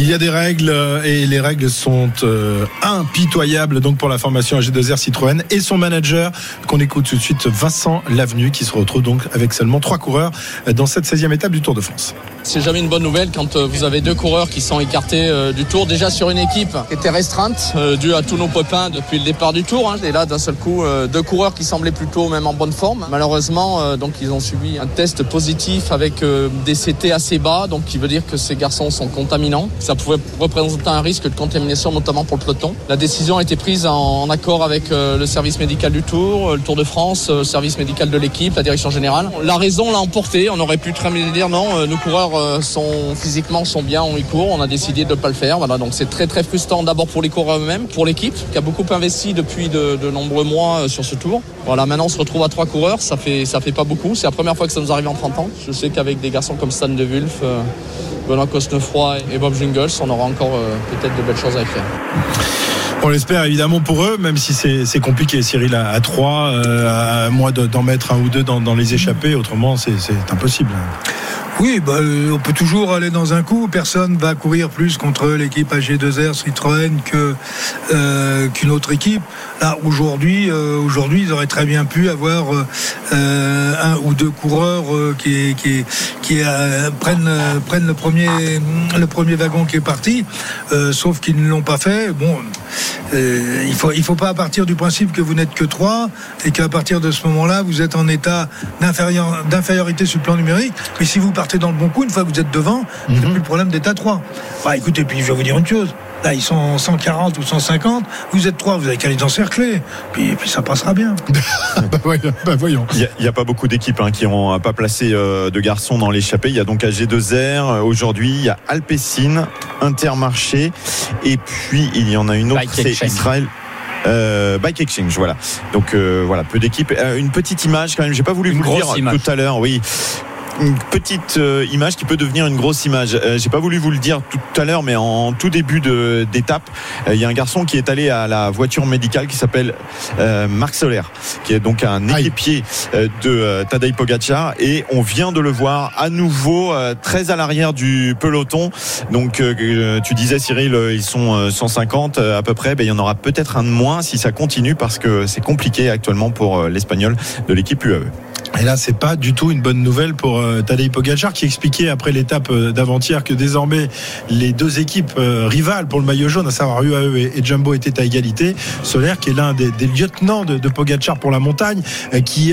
Il y a des règles euh, et les règles sont euh, impitoyables donc pour la formation AG2R Citroën et son manager qu'on écoute tout de suite Vincent Lavenu qui se retrouve donc avec seulement trois coureurs euh, dans cette 16e étape du Tour de France. C'est jamais une bonne nouvelle quand vous avez deux coureurs qui sont écartés euh, du tour, déjà sur une équipe qui était restreinte, euh, due à tous nos pépins depuis le départ du tour. hein. Et là, d'un seul coup, deux coureurs qui semblaient plutôt même en bonne forme. Malheureusement, donc ils ont subi un test positif avec des CT assez bas, donc qui veut dire que ces garçons sont contaminants. Ça pouvait représenter un risque de contamination, notamment pour le peloton. La décision a été prise en, accord avec euh, le service médical du Tour, euh, le Tour de France, euh, le service médical de l'équipe, la direction générale. La raison l'a emporté. On aurait pu très bien dire non, nos coureurs sont physiquement sont bien, on y court. On a décidé de ne pas le faire. Voilà, donc c'est très très frustrant d'abord pour les coureurs eux-mêmes, pour l'équipe qui a beaucoup investi depuis de, nombreux mois sur ce tour. Voilà, maintenant on se retrouve à trois coureurs, ça fait ça fait pas beaucoup. C'est la première fois que ça nous arrive en 30 ans. Je sais qu'avec des garçons comme Stan de Wulf, Benoît Cosnefroy et Bob Jungels, on aura encore euh, peut-être de belles choses à faire. On l'espère évidemment pour eux, même si c'est compliqué. Cyril à, 3, euh, à moi de- d'en mettre un ou deux dans, dans les échappées, autrement c'est impossible. Oui, bah, euh, on peut toujours aller dans un coup. Personne va courir plus contre l'équipe AG2R Citroën euh, qu'une autre équipe. Là, aujourd'hui, euh, aujourd'hui, ils auraient très bien pu avoir un ou deux coureurs qui prennent le premier wagon qui est parti. Sauf qu'ils ne l'ont pas fait. Bon, il il faut pas partir du principe que vous n'êtes que trois et qu'à partir de ce moment-là, vous êtes en état d'inférior- d'infériorité sur le plan numérique. Dans le bon coup, une fois que vous êtes devant, vous n'avez plus le problème d'état 3. Bah écoutez, puis je vais vous dire une chose. Là, ils sont 140 ou 150. Vous êtes trois, vous avez qu'à les encercler. Puis, puis ça passera bien. bah, voyons, bah, voyons. Il n'y a, pas beaucoup d'équipes hein, qui n'ont pas placé euh, de garçons dans l'échappée. Il y a donc AG2R euh, aujourd'hui, il y a Alpecin, Intermarché, et puis il y en a une autre, Bike c'est Exchange. Israël. Euh, Bike Exchange, voilà. Donc euh, voilà, peu d'équipes. Euh, une petite image quand même. J'ai pas voulu Une vous le dire image. tout à l'heure. Oui. Une petite euh, image qui peut devenir une grosse image. Euh, J'ai pas voulu vous le dire tout à l'heure, mais en tout début d'étape, euh, il y a un garçon qui est allé à la voiture médicale qui s'appelle euh, Marc Soler, qui est donc un équipier euh, de euh, Tadej Pogacar, et on vient de le voir à nouveau euh, très à l'arrière du peloton. Donc tu disais Cyril, ils sont euh, 150 euh, à peu près, ben, il y en aura peut-être un de moins si ça continue parce que c'est compliqué actuellement pour l'Espagnol de l'équipe UAE. Et là, c'est pas du tout une bonne nouvelle pour euh, Tadej Pogacar qui expliquait après l'étape euh, d'avant-hier que désormais les deux équipes euh, rivales pour le maillot jaune, à savoir UAE et, et Jumbo, étaient à égalité. Solaire, qui est l'un des, lieutenants de, Pogacar pour la montagne, euh, qui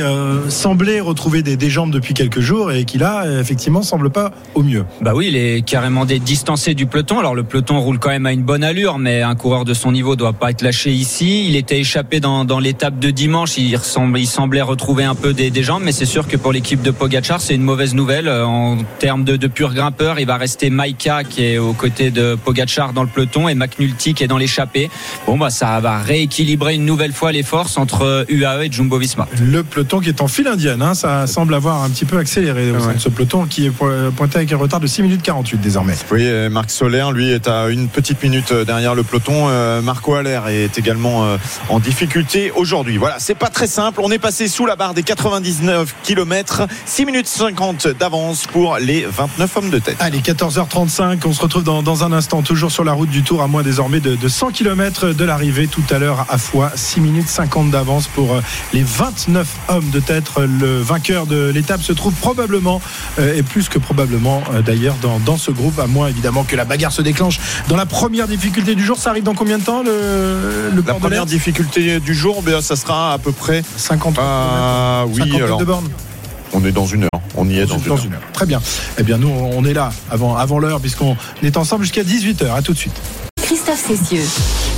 semblait retrouver des, des jambes depuis quelques jours et qui là, effectivement, semble pas au mieux. Bah oui, il est carrément distancé du peloton. Alors le peloton roule quand même à une bonne allure, mais un coureur de son niveau doit pas être lâché ici. Il était échappé dans, l'étape de dimanche. Il, il semblait retrouver un peu des, des jambes, mais c'est sûr que pour l'équipe de Pogacar, c'est une mauvaise nouvelle. Euh, En termes de, de pur grimpeur, il va rester Maika qui est aux côtés de Pogacar dans le peloton et McNulty qui est dans l'échappée. Bon bah ça va rééquilibrer une nouvelle fois les forces entre UAE et Jumbo Visma. Le peloton qui est en file indienne, hein, ça semble avoir un petit peu accéléré au sein de ce peloton qui est po- pointé avec un retard de 6 minutes 48 désormais. Oui, euh, Marc Soler, lui, est à une petite minute euh, derrière le peloton. Euh, Marco Haller est également euh, en difficulté aujourd'hui. Voilà, c'est pas très simple. On est passé sous la barre des 99 km. 6 minutes 50 d'avance pour les 29 hommes de tête. Allez, 14h35, on se retrouve dans, dans un instant, toujours sur la route du Tour, à moins désormais de, de 100 km de l'arrivée tout à l'heure à Foix. 6 minutes 50 d'avance pour euh, les 29 hommes de tête. Le vainqueur de l'étape se trouve probablement, euh, et plus que probablement euh, d'ailleurs, dans, dans ce groupe, à moins évidemment que la bagarre se déclenche dans la première difficulté du jour. Ça arrive dans combien de temps le, le La première difficulté du jour, ben, ça sera à peu près. 50 Ah oui, 50 alors on est dans une heure. On y est dans, dans une heure. une heure. Très bien. Eh bien, nous, on est là avant, avant l'heure, puisqu'on est ensemble jusqu'à 18h. À tout de suite. Christophe Cessieux.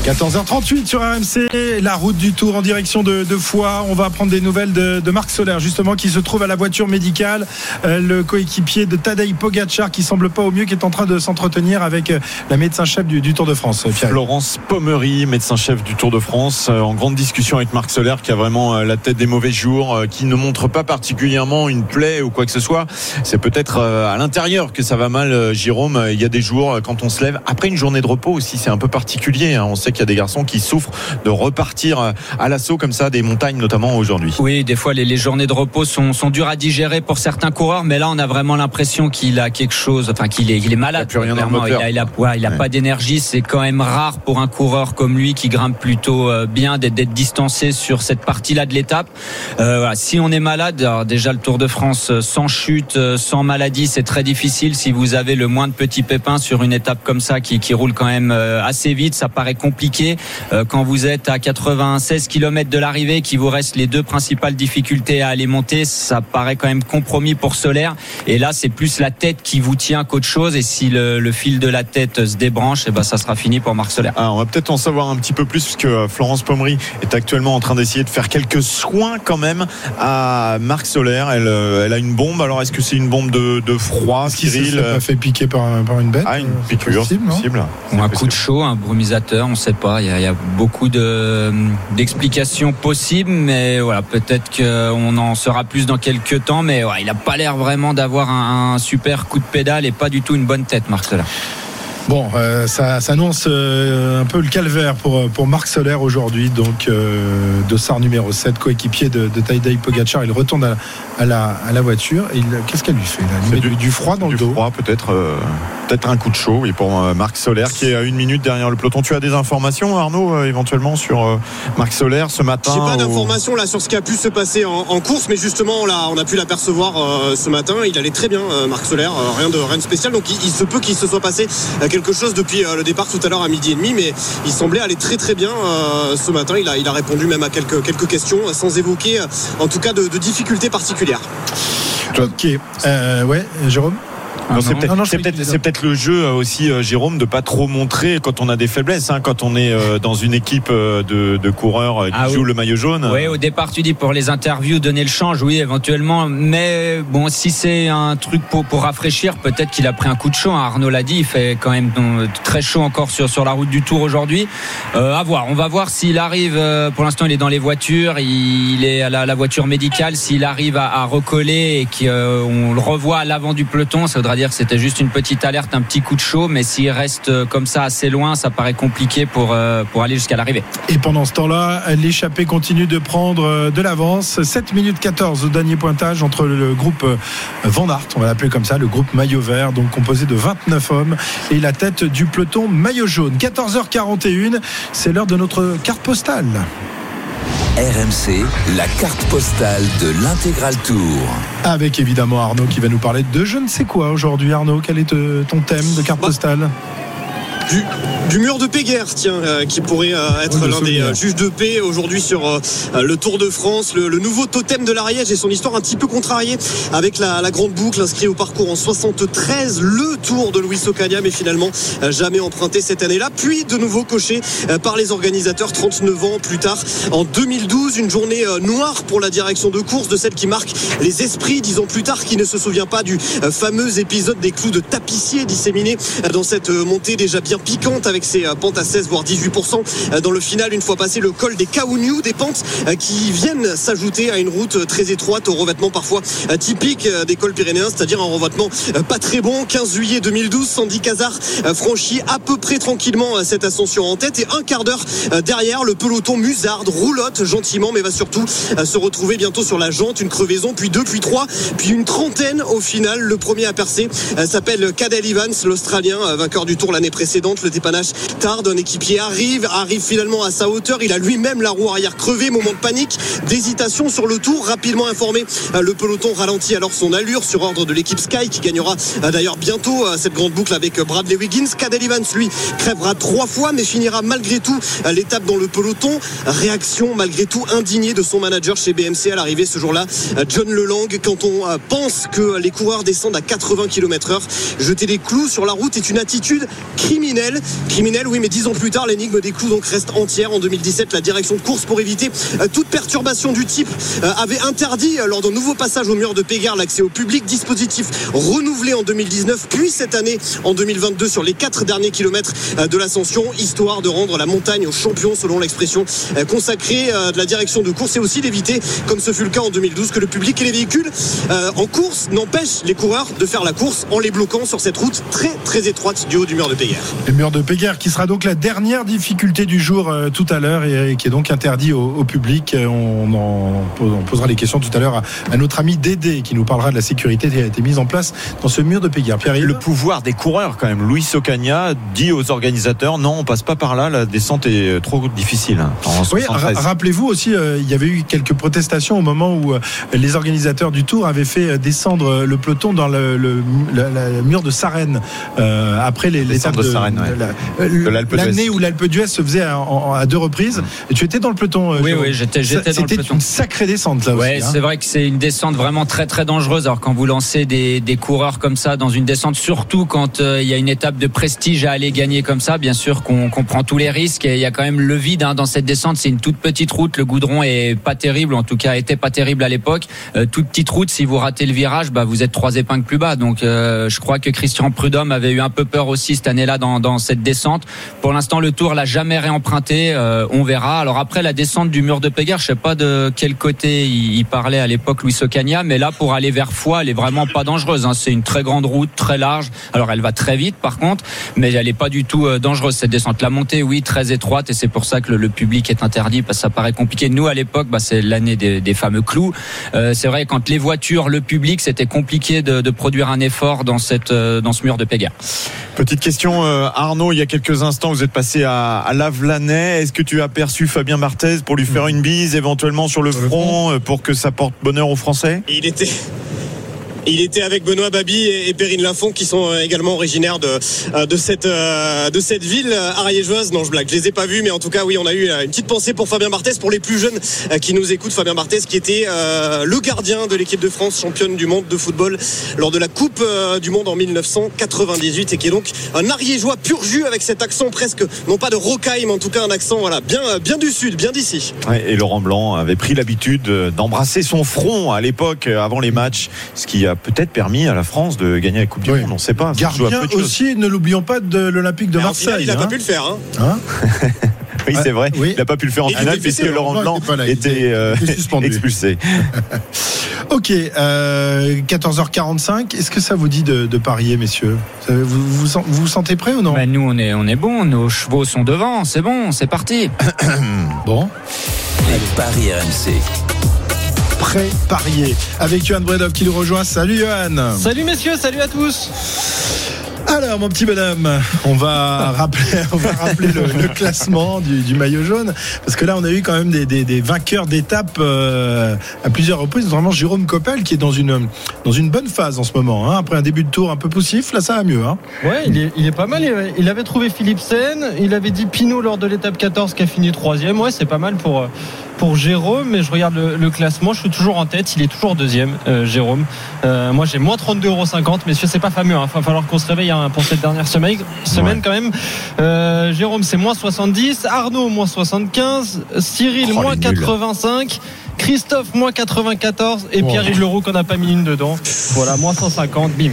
14h38 sur RMC, la route du Tour en direction de, de Foix. On va prendre des nouvelles de, de Marc Soler, justement, qui se trouve à la voiture médicale. Euh, le coéquipier de Tadej Pogacar, qui semble pas au mieux, qui est en train de s'entretenir avec euh, la médecin-chef du, du Tour de France. Pierre. Florence Pommery, médecin-chef du Tour de France, euh, en grande discussion avec Marc Soler, qui a vraiment euh, la tête des mauvais jours, euh, qui ne montre pas particulièrement une plaie ou quoi que ce soit. C'est peut-être euh, à l'intérieur que ça va mal, euh, Jérôme. Il y a des jours, euh, quand on se lève, après une journée de repos aussi, c'est un peu particulier. hein. On sait qu'il y a des garçons qui souffrent de repartir euh, à l'assaut comme ça, des montagnes notamment aujourd'hui. Oui, des fois les, les journées de repos sont, sont dures à digérer pour certains coureurs, mais là on a vraiment l'impression qu'il a quelque chose, enfin qu'il est, il est malade. Il a plus rien dans le clairement. moteur. Il a, il a, ouais, il a Ouais. pas d'énergie. C'est quand même rare pour un coureur comme lui qui grimpe plutôt euh, bien d'être distancé sur cette partie-là de l'étape. Euh, voilà. Si on est malade, déjà le Tour de France sans chute, sans maladie, c'est très difficile. Si vous avez le moins de petits pépins sur une étape comme ça qui, qui roule quand même assez vite, ça paraît compliqué. Euh, Quand vous êtes à 96 km de l'arrivée, qu'il vous reste les deux principales difficultés à aller monter, ça paraît quand même compromis pour Solaire. Et là, c'est plus la tête qui vous tient qu'autre chose. Et si le, le fil de la tête se débranche, et ben ça sera fini pour Marc Solaire. Ah, on va peut-être en savoir un petit peu plus puisque euh, Florence Pommery est actuellement en train d'essayer de faire quelques soins quand même à Marc Soler. Elle, euh, elle a une bombe. Alors est-ce que c'est une bombe de, de froid, Est-ce qu'il s'est Cyril s'est pas fait piquer par, un- par une bête Ah, une piqûre, possible, possible. Ou un coup de possible. Un brumisateur, on sait pas. Il y a, beaucoup de d'explications possibles, mais voilà, peut-être qu'on en saura plus dans quelques temps. Mais il a pas l'air vraiment d'avoir un, super coup de pédale et pas du tout une bonne tête, Marc. Bon, euh, ça, ça annonce euh, un peu le calvaire pour, pour Marc Soler aujourd'hui, donc euh, dossard numéro 7, coéquipier de, de Tadej Pogacar. Il retourne à, à la, à la voiture. Et il- Qu'est-ce qu'elle lui fait là? Il met du- du, du froid dans Du le dos? froid, peut-être, euh, peut-être un coup de chaud, oui, pour euh, Marc Soler qui est à une minute derrière le peloton. Tu as des informations, Arnaud, euh, éventuellement sur euh, Marc Soler ce matin J'ai pas ou- d'informations là sur ce qui a pu se passer en, en course, mais justement on a, on a pu l'apercevoir euh, ce matin. Il allait très bien, euh, Marc Soler, euh, rien de rien de spécial. Donc il, il se peut qu'il se soit passé euh, quelque chose depuis euh, le départ tout à l'heure à midi et demi, mais il semblait aller très très bien euh, ce matin. Il a, il a répondu même à quelques quelques questions euh, sans évoquer, en tout cas, de, de difficultés particulières. Ok. Euh, ouais, Jérôme? Non, c'est peut-être non, je c'est croyais peut-être- qu'il c'est peut-être le jeu euh, aussi, euh, Jérôme, de pas trop montrer quand on a des faiblesses, hein, quand on est euh, dans une équipe de, de coureurs qui Ah oui. jouent le maillot jaune. Oui, au départ, tu dis pour les interviews, donner le change, oui, éventuellement. Mais bon, si c'est un truc pour, pour rafraîchir, peut-être qu'il a pris un coup de chaud. hein. Arnaud l'a dit, il fait quand même donc, très chaud encore sur, sur la route du Tour aujourd'hui. Euh, à voir. On va voir s'il arrive. pour l'instant, il est dans les voitures. Il est à la, la voiture médicale. S'il arrive à, à recoller et qu'on le revoit à l'avant du peloton, ça voudra dire que c'était juste une petite alerte, un petit coup de chaud. Mais s'il reste euh, comme ça assez loin, ça paraît compliqué pour, euh, pour aller jusqu'à l'arrivée. Et pendant ce temps-là, l'échappée continue de prendre euh, de l'avance. 7 minutes 14 au dernier pointage entre le groupe Van Aert, on va l'appeler comme ça, le groupe maillot vert, donc composé de 29 hommes, et la tête du peloton maillot jaune. 14h41, c'est l'heure de notre carte postale. RMC, la carte postale de l'intégral tour. Avec évidemment Arnaud qui va nous parler de je ne sais quoi aujourd'hui. Arnaud, quel est euh, ton thème de carte Bah, postale? Du, du mur de Péguerre, tiens, euh, qui pourrait euh, être Oui, l'un des euh, juges de paix aujourd'hui sur le Tour de France. Le, le nouveau totem de l'Ariège et son histoire un petit peu contrariée avec la, la grande boucle inscrite au parcours en 73, le Tour de Luis Ocaña, mais finalement jamais emprunté cette année-là. Puis de nouveau coché par les organisateurs 39 ans plus tard, en 2012, une journée noire pour la direction de course, de celle qui marque les esprits, dix ans plus tard, qui ne se souvient pas du fameux épisode des clous de tapissier disséminés dans cette montée déjà bien piquante avec ses euh, pentes à 16 voire 18% euh, dans le final une fois passé le col des Kaouniou des pentes euh, qui viennent s'ajouter à une route très étroite au revêtement parfois typique des cols pyrénéens c'est-à-dire un revêtement pas très bon. 15 juillet 2012 Sandy Cazard franchit à peu près tranquillement cette ascension en tête et un quart d'heure derrière le peloton musarde roulotte gentiment mais va surtout se retrouver bientôt sur la jante. Une crevaison puis deux puis trois puis une trentaine au final. Le premier à percer s'appelle Cadel Evans l'Australien vainqueur du tour l'année précédente le dépannage tarde un équipier arrive arrive finalement à sa hauteur. Il a lui-même la roue arrière crevée moment de panique d'hésitation sur le tour rapidement informé. Euh, le peloton ralentit alors son allure sur ordre de l'équipe Sky qui gagnera euh, d'ailleurs bientôt euh, cette grande boucle avec Bradley Wiggins. Cadel Evans lui crèvera trois fois mais finira malgré tout l'étape dans le peloton. Réaction malgré tout indignée de son manager chez BMC à l'arrivée ce jour-là. John Lelang quand on pense que les coureurs descendent à 80 km heure jeter des clous sur la route est une attitude criminelle criminelle oui mais dix ans plus tard l'énigme des clous donc reste entière. En 2017 la direction de course pour éviter euh, toute perturbation du type euh, avait interdit euh, lors d'un nouveau passage au mur de Pégard l'accès au public. Dispositif renouvelé en 2019 puis cette année en 2022 sur les quatre derniers kilomètres de l'ascension histoire de rendre la montagne aux champions selon l'expression consacrée de la direction de course et aussi d'éviter comme ce fut le cas en 2012 que le public et les véhicules en course n'empêchent les coureurs de faire la course en les bloquant sur cette route très très étroite du haut du mur de Pégard Le mur de Péguerre qui sera donc la dernière difficulté du jour euh, tout à l'heure et, et qui est donc interdit au, au public. Euh, On, en, on posera les questions tout à l'heure à, à notre ami Dédé qui nous parlera de la sécurité qui a été mise en place dans ce mur de Péguerre. Pierre Le pouvoir des coureurs quand même. Louis Ocaña dit aux organisateurs non, on passe pas par là, la descente est trop difficile. hein, Oui, 73. ra- rappelez-vous aussi, euh, il y avait eu quelques protestations au moment où euh, les organisateurs du Tour avaient fait euh, descendre euh, le peloton dans le, le- le mur de Sarenne euh, après les- Descendre de Sarenne, ouais. euh, De l'Alpe d'Huez. l'année où l'Alpe d'Huez se faisait en- à deux reprises. Et tu étais dans le peloton. euh, Oui, Jérôme. oui, j'étais- dans le C'était peloton. une sacrée descente là Ouais, aussi. hein. c'est vrai que c'est une descente vraiment très très dangereuse. Alors quand vous lancez des, des coureurs comme ça dans une descente, surtout quand euh, il y a une étape de prestige à aller gagner comme ça, bien sûr qu'on prend tous les risques. Et il y a quand même le vide hein, dans cette descente. C'est une toute petite route. Le goudron est pas terrible, en tout cas était pas terrible à l'époque. Euh, toute petite route. Si vous ratez le virage, bah vous êtes trois épingles plus bas. Donc euh, je crois que Christian Prudhomme avait eu un peu peur aussi cette année-là dans, dans cette descente. Pour l'instant, le Tour l'a jamais réemprunté. Euh, on verra. Alors après la descente du mur de Péguerre, je sais pas de quel côté il, parlait à l'époque Louis Ocaña, mais là pour aller vers Foix, elle est vraiment pas dangereuse. hein. C'est une très grande route, très large. Alors elle va très vite par contre, mais elle est pas du tout euh, dangereuse cette descente. La montée, oui, très étroite et c'est pour ça que le, public est interdit parce que ça paraît compliqué. Nous à l'époque, bah, c'est l'année des, fameux clous. Euh, c'est vrai quand les voitures, le public, c'était compliqué de, produire un effort dans cette dans ce mur de Péguerre. Petite question, euh, Arnaud, il y a quelques instants, vous êtes passé à, à Lavelanet. Est-ce que tu as aperçu Fabien Barthez pour lui faire une bise éventuellement sur le front. euh, pour que ça porte bonheur aux Français? Il était Il était avec Benoît Babi et, Perrine Lafont qui sont euh, également originaires de, euh, de, cette, euh, de cette ville ariégeoise. Non, je blague, je les ai pas vus, mais en tout cas, oui, on a eu une petite pensée pour Fabien Barthez, pour les plus jeunes qui nous écoutent. Fabien Barthez qui était le gardien de l'équipe de France, championne du monde de football lors de la Coupe du Monde en 1998 et qui est donc un ariégeois pur jus avec cet accent presque, non pas de rocaille, mais en tout cas un accent voilà, bien, bien du sud, bien d'ici. Et Laurent Blanc avait pris l'habitude d'embrasser son front à l'époque, avant les matchs, ce qui a peut-être permis à la France de gagner la Coupe du Oui. Monde. On ne sait pas. Gardien aussi, ne l'oublions pas de l'Olympique de Marseille. il n'a hein. pas pu le faire. hein. Hein Oui, c'est vrai. oui. Il n'a pas pu le faire en Il finale puisque blessé, Laurent Blanc était là, était, était- euh, était expulsé. Ok, euh, 14h45. Est-ce que ça vous dit de, de parier, messieurs? Vous, vous, vous vous vous sentez prêts ou non? Ben, nous, on est, on est bon. Nos chevaux sont devant. C'est bon, c'est parti. Bon, Les paris RMC. Prêt parier avec Johan Bredov qui nous rejoint. Salut Johan. Salut messieurs, salut à tous. Alors mon petit bonhomme, on va rappeler, on va rappeler le, le classement du, du maillot jaune parce que là on a eu quand même des, des- des vainqueurs d'étapes euh, à plusieurs reprises, notamment Jérôme Coppel qui est dans une dans une bonne phase en ce moment. hein. Après un début de tour un peu poussif, là ça va mieux. Hein. Ouais, il est, il est pas mal. Il avait- Il avait trouvé Philipsen, il avait dit Pinot lors de l'étape 14 qui a fini troisième. Ouais, c'est pas mal pour, euh, pour Jérôme, mais je regarde le, le classement, je suis toujours en tête, il est toujours deuxième, euh, Jérôme. Euh, moi j'ai moins 32,50€, messieurs, c'est pas fameux, il va falloir qu'on se réveille hein, pour cette dernière semaine, semaine quand même. Euh, Jérôme c'est moins 70, Arnaud moins 75, Cyril Oh, moins les nuls. 85. Christophe moins 94 et. Pierre-Yves Leroux qu'on n'a pas mis une dedans. Voilà, moins 150, bim.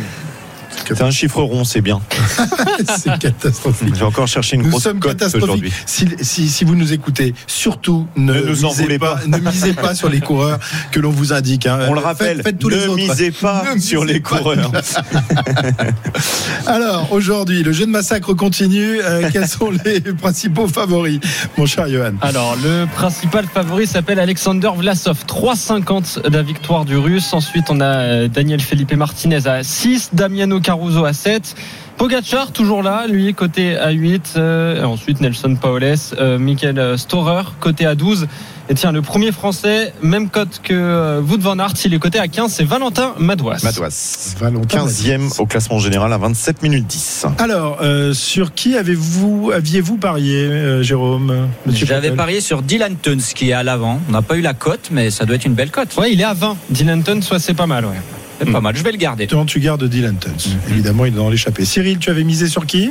C'est un chiffre rond, c'est bien. c'est catastrophique. Je vais encore chercher une Nous grosse sommes cote catastrophiques. aujourd'hui. Si, si, si vous nous écoutez, surtout ne, Ne nous en misez voulez pas, pas. ne misez pas sur les coureurs que l'on vous indique. hein. On le rappelle, faites tous les ne autres. misez pas Ne sur misez les pas. coureurs. Alors aujourd'hui, le jeu de massacre continue. Euh, quels sont les principaux favoris, mon cher Johan? Alors, le principal favori s'appelle Alexander Vlasov, 3,50 la victoire du Russe. Ensuite, on a euh, Daniel Felipe Martinez à 6, Damiano Caruso à 7. Pogacar toujours là, lui côté à 8. euh, ensuite Nelson Paoles, euh, Michael Storer côté à 12. Et tiens, le premier français, même cote que euh, Wout van Aert, il est coté à 15, c'est Valentin Madouas. Madouas. Valentin 15e au classement général à 27 minutes 10. Alors, euh, sur qui avez-vous, aviez-vous parié, euh, Jérôme J'avais parié sur Dylan Tuns qui est à l'avant. On n'a pas eu la cote, mais ça doit être une belle cote. Ouais, il est à 20. Dylan Tun, soit c'est pas mal, ouais. C'est pas mal. Je vais le garder. Toi, tu gardes Dylan Tuns. Évidemment, il est dans l'échappée. Cyril, tu avais misé sur qui?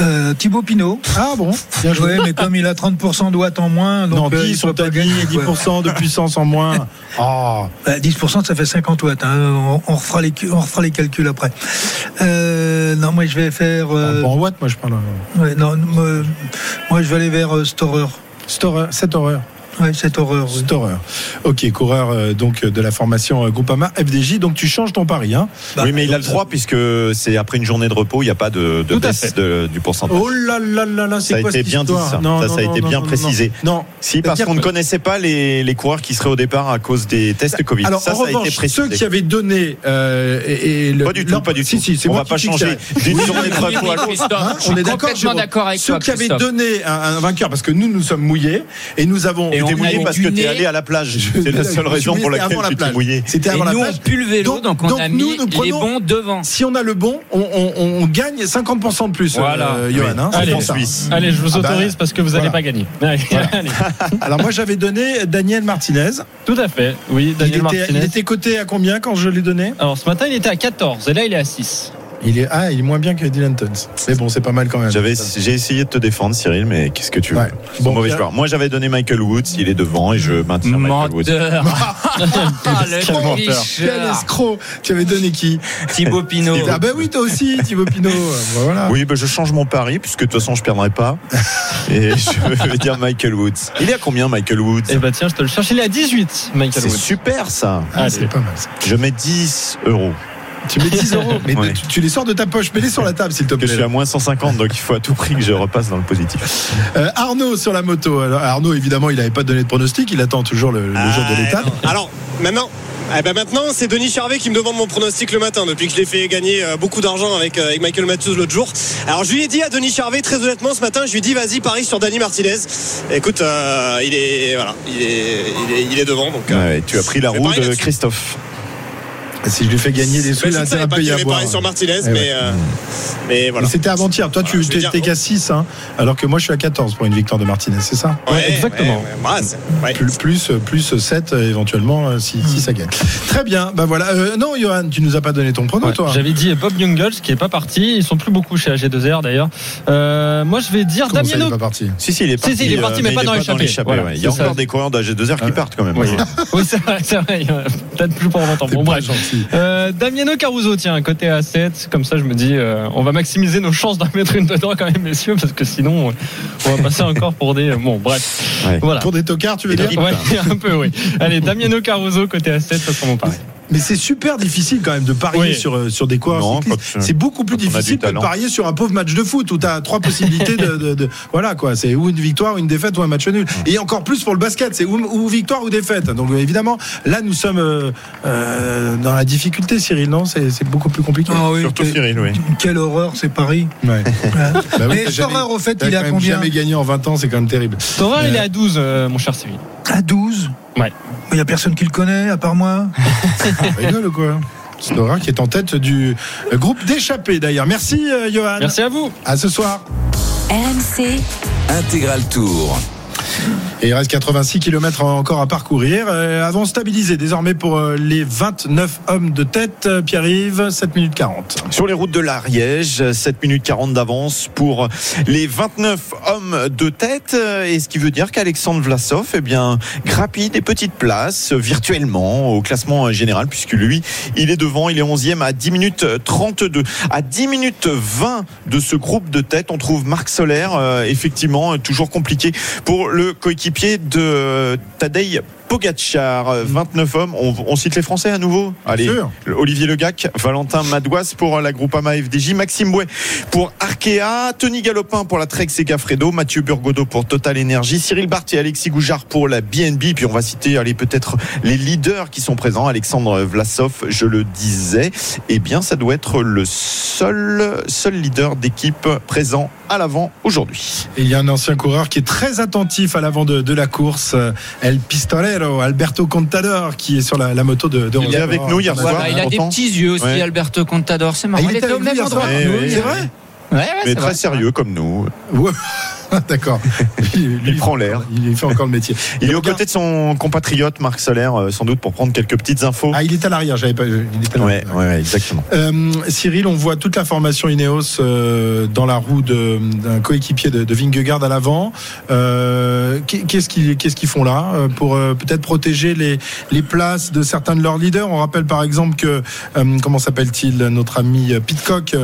Euh, Thibaut Pinot. Ah bon? Bien joué. Ouais, mais comme il a 30% de watts en moins, donc non, euh, 10 il sont à 10, gagner, quoi. 10% de puissance en moins. Ah, Bah, 10% ça fait 50 watts. hein. On, on refera les, on refera les calculs après. Euh, non, moi je vais faire. euh, en watts, moi je parle. ouais, non, moi, moi, je vais aller vers euh, Storer. Storer, cette horreur. Ouais, cette horreur. oui. Storer. Ok, coureur euh, donc de la formation euh, Groupama FDJ. Donc tu changes ton pari. Hein Bah, oui, mais il a le droit puisque c'est après une journée de repos, il n'y a pas de, de baisse de- du pourcentage. oh là là là là, c'est Ça a quoi été cette bien dit, ça. Non, Ça, non, ça a non, été non, bien non, précisé. Non. Si, parce qu'on ne que- connaissait pas les, les coureurs qui seraient au départ à cause des tests Covid. Alors ça, en ça a été précisé. ceux qui avaient donné euh, et, et le- Pas du tout, pas du si, tout. Si, c'est On va pas changer d'une Oui, journée de oui, repos à l'autre. On est d'accord, complètement Jérôme. d'accord avec Ceux qui avaient donné un, vainqueur, parce que nous nous sommes mouillés et nous avons. Et T'es mouillé parce que t'es allé à la plage. C'est la seule raison pour c'était laquelle avant la tu t'es plage. mouillé. C'était Et avant la nous, on plage. pue le vélo, Donc- donc, on donc a nous, mis nous les prenons- bons devant. Si on a le bon, on, on- on gagne 50% de plus, Voilà. euh, Johan. hein, Allez. je vous Ah bah, autorise parce que vous n'allez voilà. pas gagner. Alors moi j'avais donné Daniel Martinez. Tout à fait, oui, Daniel était, Martinez. il était coté à combien quand je l'ai donné? Alors ce matin, il était à 14 et là, il est à 6. Il est, Ah, il est moins bien que Dylan Tuns. Mais bon, c'est pas mal quand même. J'avais, j'ai essayé de te défendre, Cyril, mais qu'est-ce que tu veux Ouais. C'est Bon, mauvais joueur. Moi, j'avais donné Michael Woods, il est devant et je maintiens Michael Woods. Menteur. Ah, le Quel menteur. Quel escroc Tu avais donné qui Thibaut Pinot. Ah bah oui, toi aussi, Thibaut Pinot. Bah voilà. Oui, bah, je change mon pari puisque de toute façon, je perdrai pas. Et je vais dire Michael Woods. Il est à combien, Michael Woods Et bah tiens, je te le cherche, il est à 18, Michael C'est Woods. super ça. Ah, c'est pas mal ça. Je mets 10 euros. Tu mets 10 euros, mais Ouais. tu, tu les sors de ta poche, mets-les sur la table s'il te Que je suis plaît. à moins 150, donc il faut à tout prix que je repasse dans le positif. Euh, Arnaud sur la moto. Alors, Arnaud, évidemment, il n'avait pas donné de pronostic, il attend toujours le, le jour de Ah, l'étape. Alors, maintenant. eh ben maintenant, c'est Denis Charvet qui me demande mon pronostic le matin depuis que je l'ai fait gagner euh, beaucoup d'argent avec, euh, avec Michael Matthews l'autre jour. Alors, je lui ai dit à Denis Charvet, très honnêtement, ce matin, je lui ai dit, vas-y, parie sur Dani Martinez. Écoute, euh, il est, voilà, il est, il est, il est devant. Donc, euh, tu as pris la roue de. Christophe. Si je lui fais gagner des sous, là, c'est un peu y avoir. sur Martinez, Eh ouais. mais, euh, mais voilà. C'était avant-hier. Toi, tu t'es qu'à 6, hein, alors que moi, je suis à 14 pour une victoire de Martinez, c'est ça? Ouais, exactement. ouais, ouais, ouais, c'est- ouais. plus, plus, plus 7 euh, éventuellement euh, si, si ça gagne. Très bien, bah voilà. Euh, non, Johan, tu nous as pas donné ton prono, Ouais, toi J'avais dit Bob Jungels qui est pas parti. Ils sont plus beaucoup chez AG2R d'ailleurs. Euh, moi je vais dire Comment ça, il est Damiano. pas parti? Si, si, il est Si, parti. si, il est parti, mais pas dans l'échappée. Il y a encore des coureurs d'AG2R qui partent quand même. Oui, c'est vrai, Peut-être plus pour longtemps. Bon, bref. Euh, Damiano Caruso, tiens, côté A7. Comme ça, je me dis, euh, on va maximiser nos chances d'en mettre une dedans quand même, messieurs, parce que sinon, on va passer encore pour des. Bon, bref. Ouais. Voilà. Pour des tocards, tu veux dire Ouais, un peu, oui. Allez, Damiano Caruso, côté A7, ça sera mon pari. Mais c'est super difficile quand même de parier Oui. sur, euh, sur des coureurs Non, cyclistes. C'est beaucoup plus a difficile que de parier sur un pauvre match de foot où tu as trois possibilités de, de- de- Voilà quoi, c'est ou une victoire, ou une défaite ou un match nul. Et encore plus pour le basket, c'est ou, ou victoire ou défaite. Donc euh, évidemment, là nous sommes euh, euh, dans la difficulté, Cyril, non? C'est c'est beaucoup plus compliqué. Ah oui, Surtout Cyril, oui. Quelle horreur, c'est Paris. Ouais. Bah oui, Mais au fait, il est quand à même combien jamais gagné en 20 ans, c'est quand même terrible. Storer, il est à 12, euh, mon cher Cyril. À 12 Ouais. Il n'y a personne qui le connaît, à part moi. Rigole ou quoi Snora qui est en tête du groupe d'échappés d'ailleurs. Merci euh, Johan. Merci à vous. À ce soir. RMC, Intégral Tour. Il reste 86 km encore à parcourir. Euh, avant stabilisé désormais pour euh, les 29 hommes de tête. Euh, Pierre-Yves, 7 minutes 40. Sur les routes de l'Ariège, 7 minutes 40 d'avance pour les 29 hommes de tête. Et ce qui veut dire qu'Alexandre Vlasov, eh bien, grappille des petites places virtuellement au classement général, puisque lui, il est devant, il est 11e à 10 minutes 32. À 10 minutes 20 de ce groupe de tête, on trouve Marc Solaire, effectivement, toujours compliqué pour le coéquipier de euh, Tadej Pogacar, Euh, 29 hommes. On, on cite les Français à nouveau Allez, sûr. Olivier Legac, Valentin Madouas pour la Groupama FDJ, Maxime Bouet pour Arkea, Tony Galopin pour la Trek Segafredo, Mathieu Burgodeau pour Total Energy, Cyril Barth et Alexis Goujard pour la BNB. Puis on va citer, allez, peut-être les leaders qui sont présents. Alexandre Vlasov, je le disais. Eh bien, ça doit être le seul, seul leader d'équipe présent à l'avant aujourd'hui. Et il y a un ancien coureur qui est très attentif à l'avant de, de la course, euh, El Pistolero, Alberto Contador, qui est sur la, la moto de, de Il est avec nous hier soir. Voilà, il a des petits yeux aussi, Ouais. Alberto Contador. C'est Ah, marrant. il était était au même endroit. Eh. C'est vrai Ouais, ouais, Mais très vrai. sérieux comme nous. Ouais. D'accord. Lui, Il prend l'air. Il fait encore le métier. Il est aux côtés de son compatriote Marc Solaire, euh, sans doute pour prendre quelques petites infos. Ah, il est à l'arrière, j'avais pas. Il à Ouais, l'arrière. ouais, ouais, exactement. Euh, Cyril, on voit toute la formation Ineos euh, dans la roue d'un coéquipier de, de Vingegaard à l'avant. Euh, qu'est- qu'est-ce qu'ils font là pour peut-être protéger les, les places de certains de leurs leaders? On rappelle par exemple que comment s'appelle-t-il notre ami Pitcock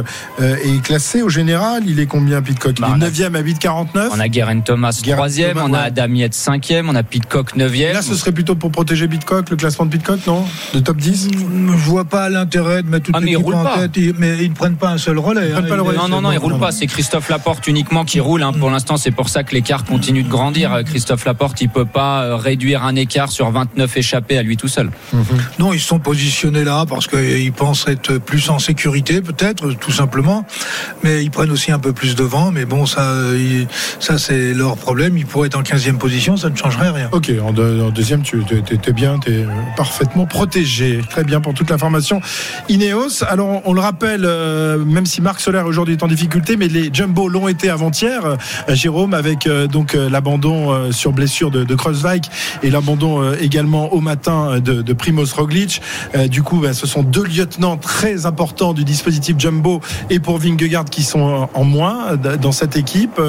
est classé au général. Il est combien Pitcock? Bah, Il est 9e à 8,49. On a Guerin Thomas Guerin 3 Thomas, on a. Adam Yates 5 on a Pitcock 9 Et là, ce serait plutôt pour protéger Pitcock, le classement de Pitcock, non? De top 10 Je vois pas l'intérêt de mettre toute Ah, l'équipe en pas. tête, ils- mais ils ne prennent pas un seul relais. hein. pas le relais. Non, non, non, il roule pas. C'est Christophe Laporte uniquement qui roule. hein. Pour l'instant, c'est pour ça que l'écart continue de grandir. Euh, Christophe Laporte, il peut pas euh, réduire un écart sur 29 échappés à lui tout seul. Non, ils se sont positionnés là parce qu'ils pensent être plus en sécurité, peut-être, tout simplement. Mais ils prennent aussi un peu plus de vent. Mais bon, ça, ils- ça c'est leur problème. Ils pourraient être en 15e position, ça ne changerait rien. Ok, en, en deuxième, tu es, bien, tu es parfaitement protégé. Très bien pour toute l'information. Ineos, alors on, le rappelle, euh, même si Marc Solaire aujourd'hui est en difficulté, mais les Jumbo l'ont été avant-hier, euh, Jérôme, avec euh, donc euh, l'abandon euh, sur blessure de, de et l'abandon euh, également au matin euh, de, de Primoz Roglic. Euh, du coup, bah, ce sont deux lieutenants très importants du dispositif Jumbo et pour Vingegaard qui sont euh, en moins euh, dans cette équipe.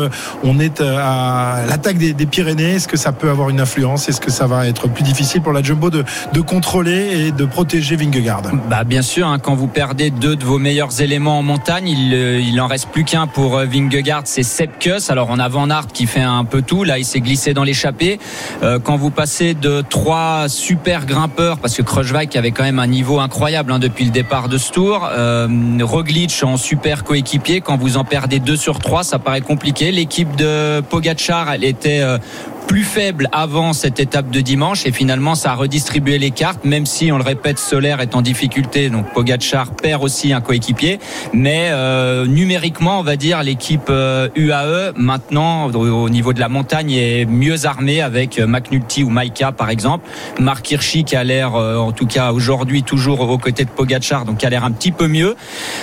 On est euh, à l'attaque des, Pyrénées. Est-ce que ça peut avoir une influence? Est-ce que ça va être plus difficile pour la Jumbo de, contrôler et de protéger Vingegaard? Bah bien sûr, hein, quand vous perdez deux de vos meilleurs éléments en montagne, il, euh, en reste plus qu'un pour euh, Vingegaard, c'est Sepp Kuss. Alors on a Van Aert qui fait un peu tout, là il s'est glissé dans l'échappée. Quand vous passez de trois super grimpeurs, parce que Kreuzweig avait quand même un niveau incroyable hein, depuis le départ de ce tour, euh, Roglic en super coéquipier, quand vous en perdez deux sur trois, ça paraît compliqué. L'équipe de Pogacar, elle était euh, plus faible avant cette étape de dimanche. Et finalement ça a redistribué les cartes même si on le répète Solaire est en difficulté. Donc Pogachar perd aussi un coéquipier. Mais euh, numériquement on va dire l'équipe euh, UAE maintenant au niveau de la montagne est mieux armée avec McNulty ou Maika par exemple. Mark Hirschi qui a l'air euh, en tout cas aujourd'hui toujours aux côtés de Pogachar donc qui a l'air un petit peu mieux.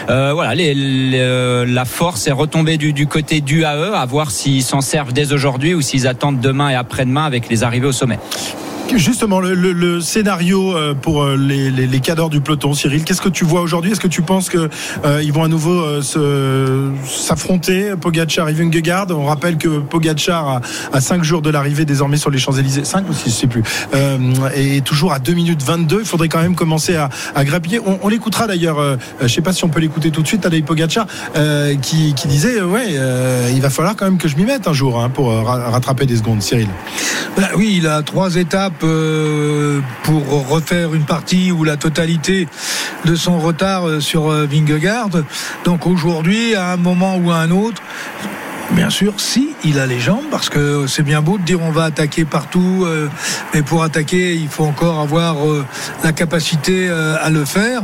Euh, voilà les, les, la force est retombée du, du côté d'UAE à voir s'ils s'en servent dès aujourd'hui ou s'ils attendent demain après-demain avec les arrivées au sommet. Justement, le, scénario euh, pour euh, les, les, cadors du peloton, Cyril, qu'est-ce que tu vois aujourd'hui? Est-ce que tu penses qu'ils euh, vont à nouveau s'affronter, Pogacar et Vingegaard? On rappelle que Pogacar, a, à 5 jours de l'arrivée désormais sur les Champs-Élysées, 5 ou 6, je ne sais plus, et toujours à 2 minutes 22, il faudrait quand même commencer à, à grappiller. On, l'écoutera d'ailleurs, je ne sais pas si on peut l'écouter tout de suite, Tadej Pogacar, qui, qui, disait, ouais, il va falloir quand même que je m'y mette un jour hein, pour rattraper des secondes, Cyril. Ben oui, il a trois étapes pour refaire une partie ou la totalité de son retard sur Vingegaard. Donc aujourd'hui, à un moment ou à un autre, Bien sûr, si il a les jambes, parce que c'est bien beau de dire on va attaquer partout, euh, mais pour attaquer, il faut encore avoir euh, la capacité euh, à le faire.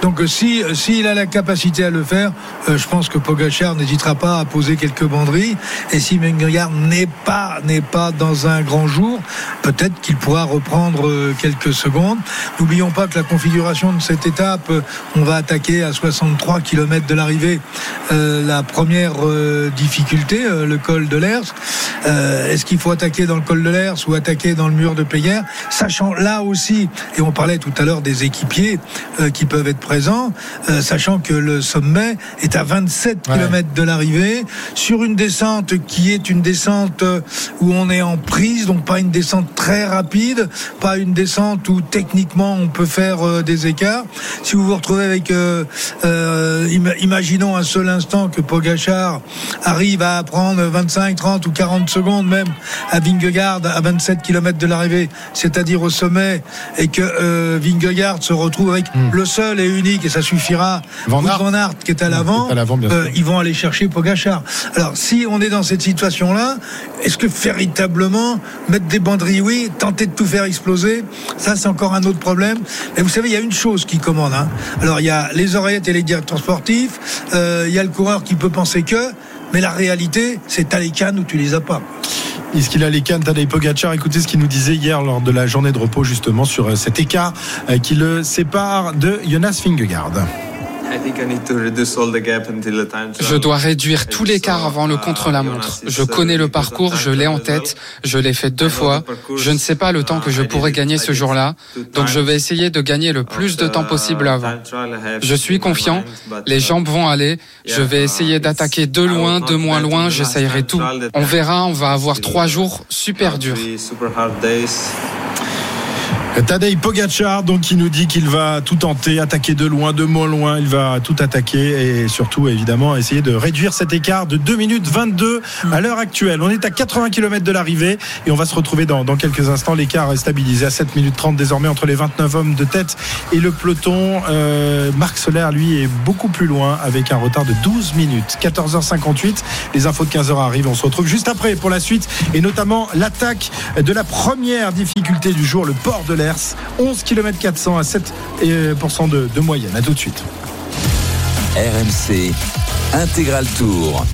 Donc si s'il a la capacité à le faire, je pense que Pogachar n'hésitera pas à poser quelques banderies. Et si Mengegaard n'est pas n'est pas dans un grand jour, peut-être qu'il pourra reprendre quelques secondes. N'oublions pas que la configuration de cette étape, on va attaquer à 63 km de l'arrivée. la première difficulté le col de l'Ers. Euh, Est-ce qu'il faut attaquer dans le col de l'Ers ou attaquer dans le mur de Péguerre Sachant là aussi, et on parlait tout à l'heure des équipiers euh, qui peuvent être présents, euh, sachant que le sommet est à 27 ouais. km de l'arrivée, sur une descente qui est une descente où on est en prise, donc pas une descente très rapide, pas une descente où techniquement on peut faire des écarts. Si vous vous retrouvez avec, im imaginons un seul instant que Pogachar arrive à prendre 25, 30 ou 40 secondes même à Vingegaard à 27 km de l'arrivée, c'est-à-dire au sommet, et que euh, Vingegaard se retrouve avec mmh. le seul et unique, et ça suffira, Van Aert, Van Aert qui est à l'avant, euh, ils vont aller chercher Pogachar. Alors si on est dans cette situation-là, est-ce que véritablement mettre des banderies, oui, tenter de tout faire exploser, ça c'est encore un autre problème. Mais vous savez, il y a une chose qui commande. Hein. Alors il y a les oreillettes et les directeurs sportifs, euh, il y a le coureur qui peut penser que, mais la réalité, c'est t'as les cannes ou tu les as pas. Est-ce qu'il a les cannes Tadej Pogacar? Écoutez ce qu'il nous disait hier lors de la journée de repos justement sur cet écart qui le sépare de Jonas Vingegaard. Je dois réduire tout l'écart avant le contre-la-montre. Je connais le parcours, je l'ai en tête, je l'ai fait deux fois. Je ne sais pas le temps que je pourrais gagner ce jour-là, donc je vais essayer de gagner le plus de temps possible avant. Je suis confiant, les jambes vont aller, je vais essayer d'attaquer de loin, de moins loin, j'essayerai tout. On verra, on va avoir trois jours super durs. Tadej Pogacar, donc, qui nous dit qu'il va tout tenter, attaquer de loin, de moins loin, il va tout attaquer et surtout, évidemment, essayer de réduire cet écart de 2 minutes 22 à l'heure actuelle. On est à 80 km de l'arrivée et on va se retrouver dans, quelques instants. L'écart est stabilisé à 7 minutes 30 désormais entre les 29 hommes de tête et le peloton. Euh, Marc Soler, lui, est beaucoup plus loin avec un retard de 12 minutes. 14h58, les infos de 15h arrivent. On se retrouve juste après pour la suite et notamment l'attaque de la première difficulté du jour, le port de l'Ers. 11 km 400 à 7% de, de moyenne. À tout de suite. RMC Intégral Tour.